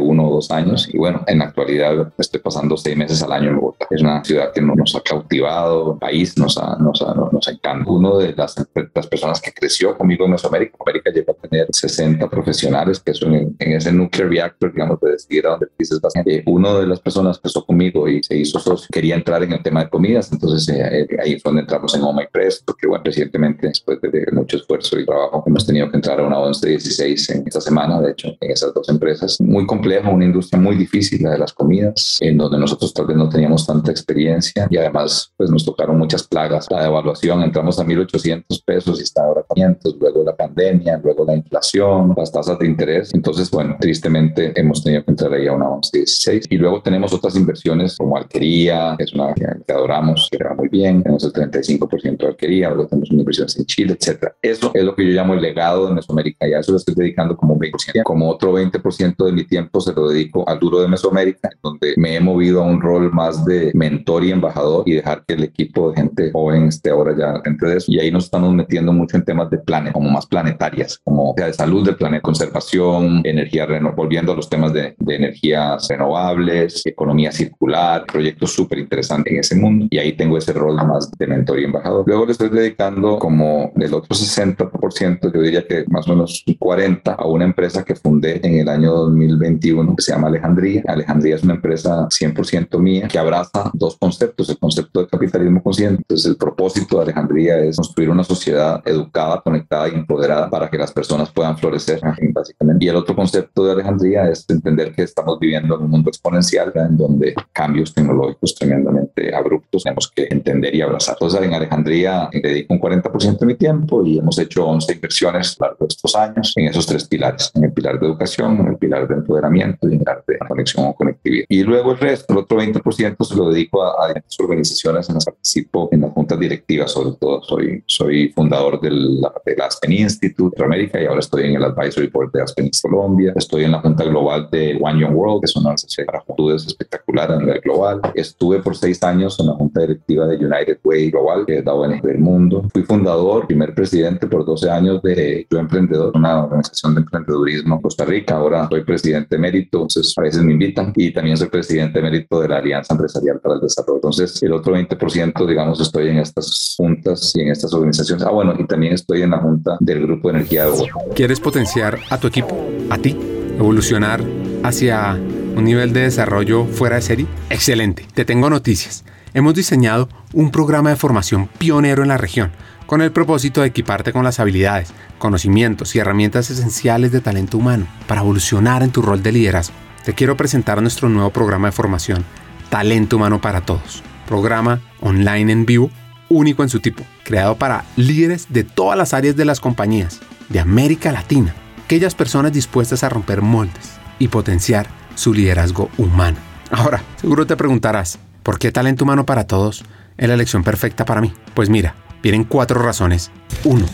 uno o dos años. Y bueno, en la actualidad estoy pasando seis meses al año en Bogotá. Es una ciudad que nos ha cautivado, país nos, ha, nos, nos encanta. Uno de las, las, personas que creció conmigo en Mesoamérica, América llegó a tener 60 profesionales, que son en, ese nuclear reactor, digamos, de decidir a dónde dices bastante. uno de las personas que estuvo conmigo y se hizo socio quería entrar en el tema de comidas, entonces eh, eh, ahí fue donde entramos en Oma Press, porque bueno, recientemente, después de, mucho esfuerzo y trabajo, hemos tenido que entrar a una 1116 en esta semana, de hecho, en esas dos empresas. Muy complejo, una industria muy difícil, la de las comidas, en donde nosotros tal vez no teníamos tanta experiencia y además pues nos tocaron muchas plagas. La devaluación, entramos a 1.800 pesos y está ahora 500, luego la pandemia, luego la inflación, las tasas de interés. Entonces, bueno, tristemente hemos tenido que entrar ahí a una 1116 y luego tenemos otras inversiones como Alquería, que es una que adoramos, que va muy bien, tenemos el 35% de Alquería, luego tenemos inversiones en Chile, etcétera. Eso es lo que yo llamo el legado de Mesoamérica y a eso lo estoy dedicando como un 20%. Como otro 20% de mi tiempo se lo dedico al duro de Mesoamérica, donde me he movido a un rol más de mentor y embajador y dejar que el equipo de gente joven esté ahora ya dentro de eso. Y ahí nos estamos metiendo mucho en temas de planes, como más planetarias, como de salud del planeta, conservación, energía renovable, volviendo a los temas de, energías renovables, economía circular, proyectos súper interesantes en ese mundo. Y ahí tengo ese rol más de mentor y embajador. Luego le estoy dedicando como del otro 60%, yo diría que más o menos 40 a una empresa que fundé en el año 2021 que se llama Alejandría. Alejandría es una empresa 100% mía que abraza dos conceptos, el concepto de capitalismo consciente. Entonces el propósito de Alejandría es construir una sociedad educada, conectada y empoderada para que las personas puedan florecer, básicamente. Y el otro concepto de Alejandría es entender que estamos viviendo en un mundo exponencial en donde cambios tecnológicos tremendamente abruptos tenemos que entender y abrazar. Entonces en Alejandría dedico un 40% de mi tiempo y hemos hecho 11 inversiones a lo largo de estos años en esos tres pilares, en el pilar de educación, en el pilar de empoderamiento pilar de conexión o conectividad. Y luego el resto, el otro 20% se lo dedico a, a organizaciones en las que participo en las juntas directivas, sobre todo soy, soy fundador del, del Aspen Institute de América y ahora estoy en el Advisory Board de Aspen Colombia, estoy en la junta global de One Young World, que es una organización para juventudes espectacular a nivel global. Estuve por seis años en la junta directiva de United Way Global, que es la ONG del mundo. Fui fundador, primer presidente por 12 años de Yo Emprendedor, una organización de emprendedurismo en Costa Rica. Ahora soy presidente emérito, entonces a veces me invitan y también soy presidente emérito de la Alianza Empresarial para el Desarrollo. Entonces, el otro 20%, digamos, estoy en estas juntas y en estas organizaciones. Ah, bueno, y también estoy en la junta del Grupo de Energía de. ¿Quieres potenciar a tu equipo, a ti, evolucionar hacia un nivel de desarrollo fuera de serie? Excelente, te tengo noticias. Hemos diseñado un programa de formación pionero en la región con el propósito de equiparte con las habilidades, conocimientos y herramientas esenciales de talento humano para evolucionar en tu rol de liderazgo. Te quiero presentar nuestro nuevo programa de formación, Talento Humano para Todos. Programa online en vivo, único en su tipo, creado para líderes de todas las áreas de las compañías de América Latina, aquellas personas dispuestas a romper moldes y potenciar su liderazgo humano. Ahora, seguro te preguntarás, ¿por qué talento humano para todos es la elección perfecta para mí? Pues mira, vienen cuatro razones. Uno,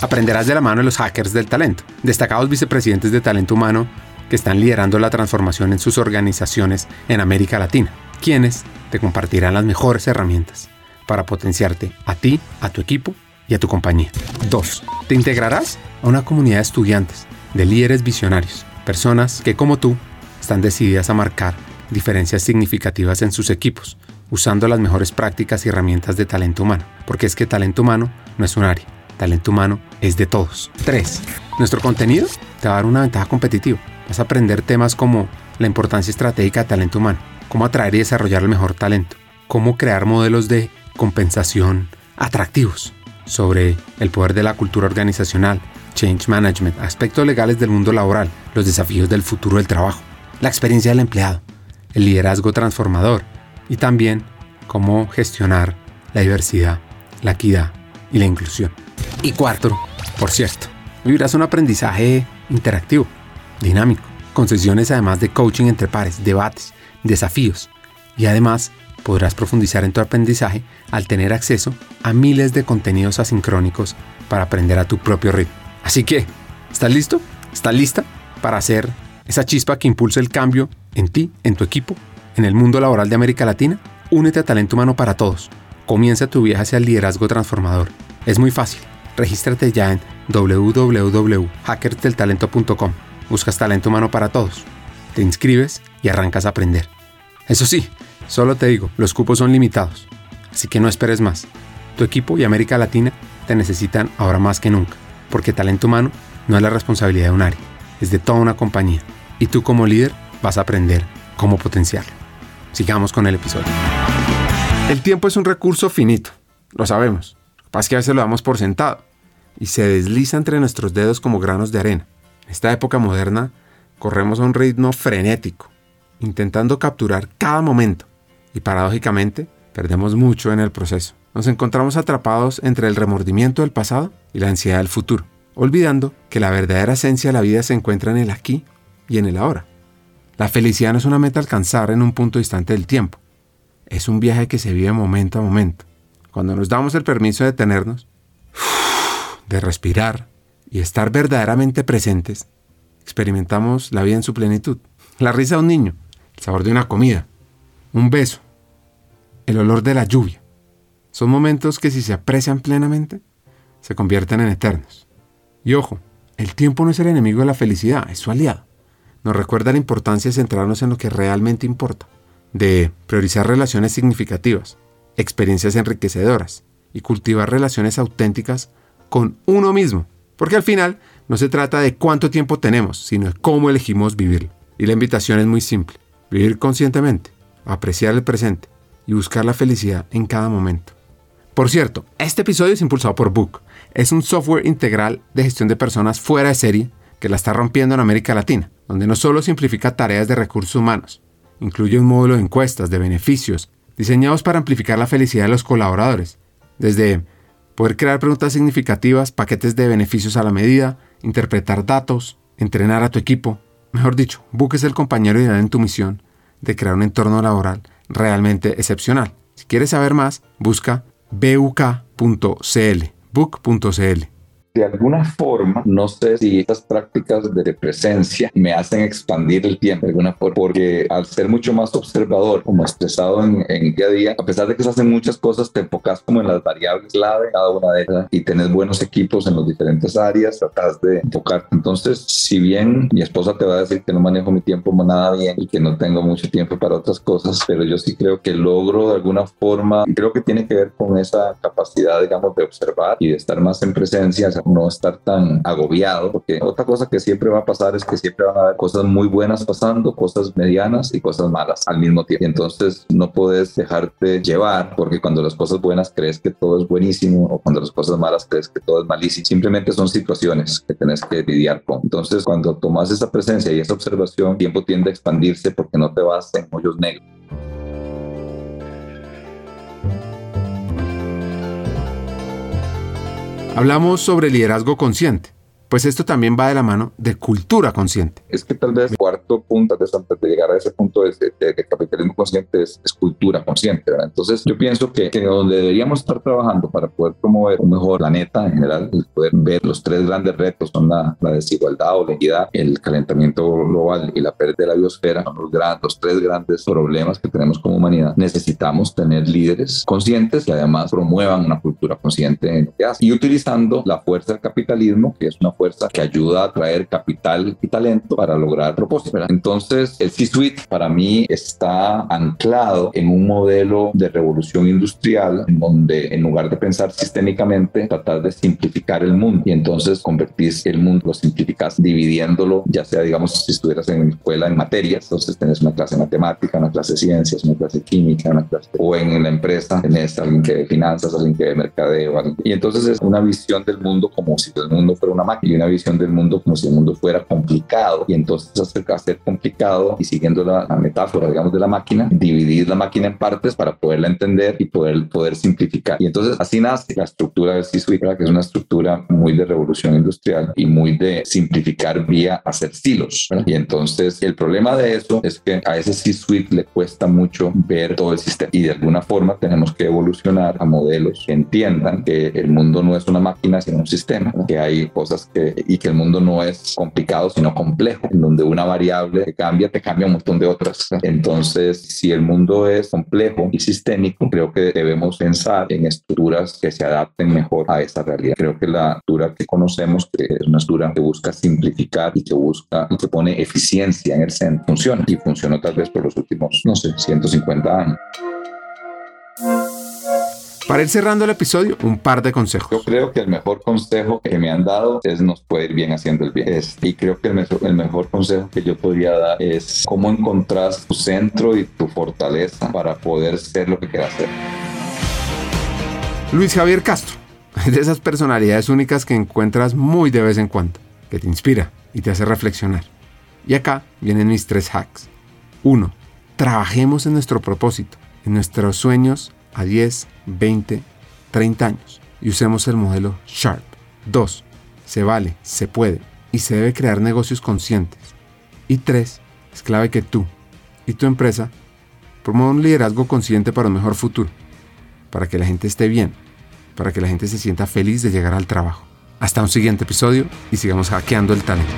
aprenderás de la mano de los hackers del talento, destacados vicepresidentes de talento humano que están liderando la transformación en sus organizaciones en América Latina, quienes te compartirán las mejores herramientas para potenciarte a ti, a tu equipo y a tu compañía. 2. Te integrarás a una comunidad de estudiantes, de líderes visionarios, personas que como tú están decididas a marcar diferencias significativas en sus equipos, usando las mejores prácticas y herramientas de talento humano, porque es que talento humano no es un área, talento humano es de todos. 3. Nuestro contenido te va a dar una ventaja competitiva. Vas a aprender temas como la importancia estratégica de talento humano, cómo atraer y desarrollar el mejor talento, cómo crear modelos de compensación atractivos, sobre el poder de la cultura organizacional, change management, aspectos legales del mundo laboral, los desafíos del futuro del trabajo, la experiencia del empleado, el liderazgo transformador y también cómo gestionar la diversidad, la equidad y la inclusión. Y cuarto, por cierto, vivirás un aprendizaje interactivo, dinámico, con sesiones además de coaching entre pares, debates, desafíos. Y además podrás profundizar en tu aprendizaje al tener acceso a miles de contenidos asincrónicos para aprender a tu propio ritmo. Así que, ¿estás listo? ¿Estás lista para hacer esa chispa que impulse el cambio en ti, en tu equipo, en el mundo laboral de América Latina? Únete a Talento Humano para Todos. Comienza tu viaje hacia el liderazgo transformador. Es muy fácil. Regístrate ya en www.hackersdeltalento.com. Buscas talento humano para todos. Te inscribes y arrancas a aprender. Eso sí, solo te digo, los cupos son limitados. Así que no esperes más. Tu equipo y América Latina te necesitan ahora más que nunca, porque talento humano no es la responsabilidad de un área, es de toda una compañía. Y tú como líder vas a aprender cómo potenciarlo. Sigamos con el episodio. El tiempo es un recurso finito, lo sabemos. Lo que pasa que a veces lo damos por sentado y se desliza entre nuestros dedos como granos de arena. En esta época moderna corremos a un ritmo frenético, intentando capturar cada momento y paradójicamente perdemos mucho en el proceso. Nos encontramos atrapados entre el remordimiento del pasado y la ansiedad del futuro, olvidando que la verdadera esencia de la vida se encuentra en el aquí y en el ahora. La felicidad no es una meta alcanzar en un punto distante del tiempo, es un viaje que se vive momento a momento. Cuando nos damos el permiso de detenernos, [sighs] de respirar y estar verdaderamente presentes, experimentamos la vida en su plenitud. La risa de un niño, el sabor de una comida, un beso, el olor de la lluvia. Son momentos que si se aprecian plenamente, se convierten en eternos. Y ojo, el tiempo no es el enemigo de la felicidad, es su aliado. Nos recuerda la importancia de centrarnos en lo que realmente importa de priorizar relaciones significativas, experiencias enriquecedoras y cultivar relaciones auténticas con uno mismo. Porque al final no se trata de cuánto tiempo tenemos, sino de cómo elegimos vivirlo. Y la invitación es muy simple. Vivir conscientemente, apreciar el presente y buscar la felicidad en cada momento. Por cierto, este episodio es impulsado por Book. Es un software integral de gestión de personas fuera de serie que la está rompiendo en América Latina, donde no solo simplifica tareas de recursos humanos, Incluye un módulo de encuestas de beneficios diseñados para amplificar la felicidad de los colaboradores, desde poder crear preguntas significativas, paquetes de beneficios a la medida, interpretar datos, entrenar a tu equipo. Mejor dicho, Book es el compañero ideal en tu misión de crear un entorno laboral realmente excepcional. Si quieres saber más, busca buk.cl, book.cl de alguna forma, no sé si estas prácticas de presencia me hacen expandir el tiempo de alguna forma, porque al ser mucho más observador, como expresado en, en día a día, a pesar de que se hacen muchas cosas, te enfocas como en las variables clave, cada una de ellas, y tenés buenos equipos en las diferentes áreas, tratas de enfocarte. Entonces, si bien mi esposa te va a decir que no manejo mi tiempo nada bien y que no tengo mucho tiempo para otras cosas, pero yo sí creo que logro de alguna forma, creo que tiene que ver con esa capacidad, digamos, de observar y de estar más en presencia, no estar tan agobiado, porque otra cosa que siempre va a pasar es que siempre van a haber cosas muy buenas pasando, cosas medianas y cosas malas al mismo tiempo. Entonces no puedes dejarte llevar, porque cuando las cosas buenas crees que todo es buenísimo o cuando las cosas malas crees que todo es malísimo. Simplemente son situaciones que tenés que lidiar con. Entonces cuando tomas esa presencia y esa observación, tiempo tiende a expandirse porque no te vas en hoyos negros. Hablamos sobre liderazgo consciente pues esto también va de la mano de cultura consciente. Es que tal vez cuarto punto de, de llegar a ese punto de, de, capitalismo consciente es, cultura consciente, ¿verdad? Entonces yo pienso que, que, donde deberíamos estar trabajando para poder promover un mejor planeta en general, poder ver los tres grandes retos son la, la, desigualdad o la equidad, el calentamiento global y la pérdida de la biosfera, son los, grandes, los tres grandes problemas que tenemos como humanidad. Necesitamos tener líderes conscientes que además promuevan una cultura consciente en lo que hacen y utilizando la fuerza del capitalismo, que es una fuerza que ayuda a atraer capital y talento para lograr propósitos. Entonces, el C-Suite para mí está anclado en un modelo de revolución industrial en donde en lugar de pensar sistémicamente, tratar de simplificar el mundo. Y entonces convertís el mundo, lo simplificas dividiéndolo, ya sea, digamos, si estuvieras en escuela en materias, entonces tenés una clase de matemática, una clase de ciencias, una clase de química, una clase o en la empresa tenés alguien que de finanzas, alguien que de mercadeo, y entonces es una visión del mundo como si el mundo fuera una máquina una visión del mundo como si el mundo fuera complicado. Y entonces ser complicado y siguiendo la, metáfora, digamos, de la máquina, dividir la máquina en partes para poderla entender y poder, poder simplificar. Y entonces así nace la estructura del C-Suite, que es una estructura muy de revolución industrial y muy de simplificar vía hacer silos. Y entonces el problema de eso es que a ese C-Suite le cuesta mucho ver todo el sistema y de alguna forma tenemos que evolucionar a modelos que entiendan que el mundo no es una máquina sino un sistema, que hay cosas que y que el mundo no es complicado sino complejo, en donde una variable que cambia te cambia un montón de otras. Entonces, si el mundo es complejo y sistémico, creo que debemos pensar en estructuras que se adapten mejor a esa realidad. Creo que la estructura que conocemos que es una estructura que busca simplificar y que busca y que pone eficiencia en el centro funciona y funcionó tal vez por los últimos, no sé, 150 años. Para ir cerrando el episodio, un par de consejos. Yo creo que el mejor consejo que me han dado es nos puede ir bien haciendo el bien. y creo que el mejor, el mejor consejo que yo podría dar es cómo encontrás tu centro y tu fortaleza para poder ser lo que quieras ser. Luis Javier Castro es [laughs] de esas personalidades únicas que encuentras muy de vez en cuando, que te inspira y te hace reflexionar. Y acá vienen mis tres hacks. 1. Trabajemos en nuestro propósito, en nuestros sueños a 10, 20, 30 años y usemos el modelo Sharp. 2. Se vale, se puede y se debe crear negocios conscientes. Y 3. Es clave que tú y tu empresa promuevan un liderazgo consciente para un mejor futuro, para que la gente esté bien, para que la gente se sienta feliz de llegar al trabajo. Hasta un siguiente episodio y sigamos hackeando el talento.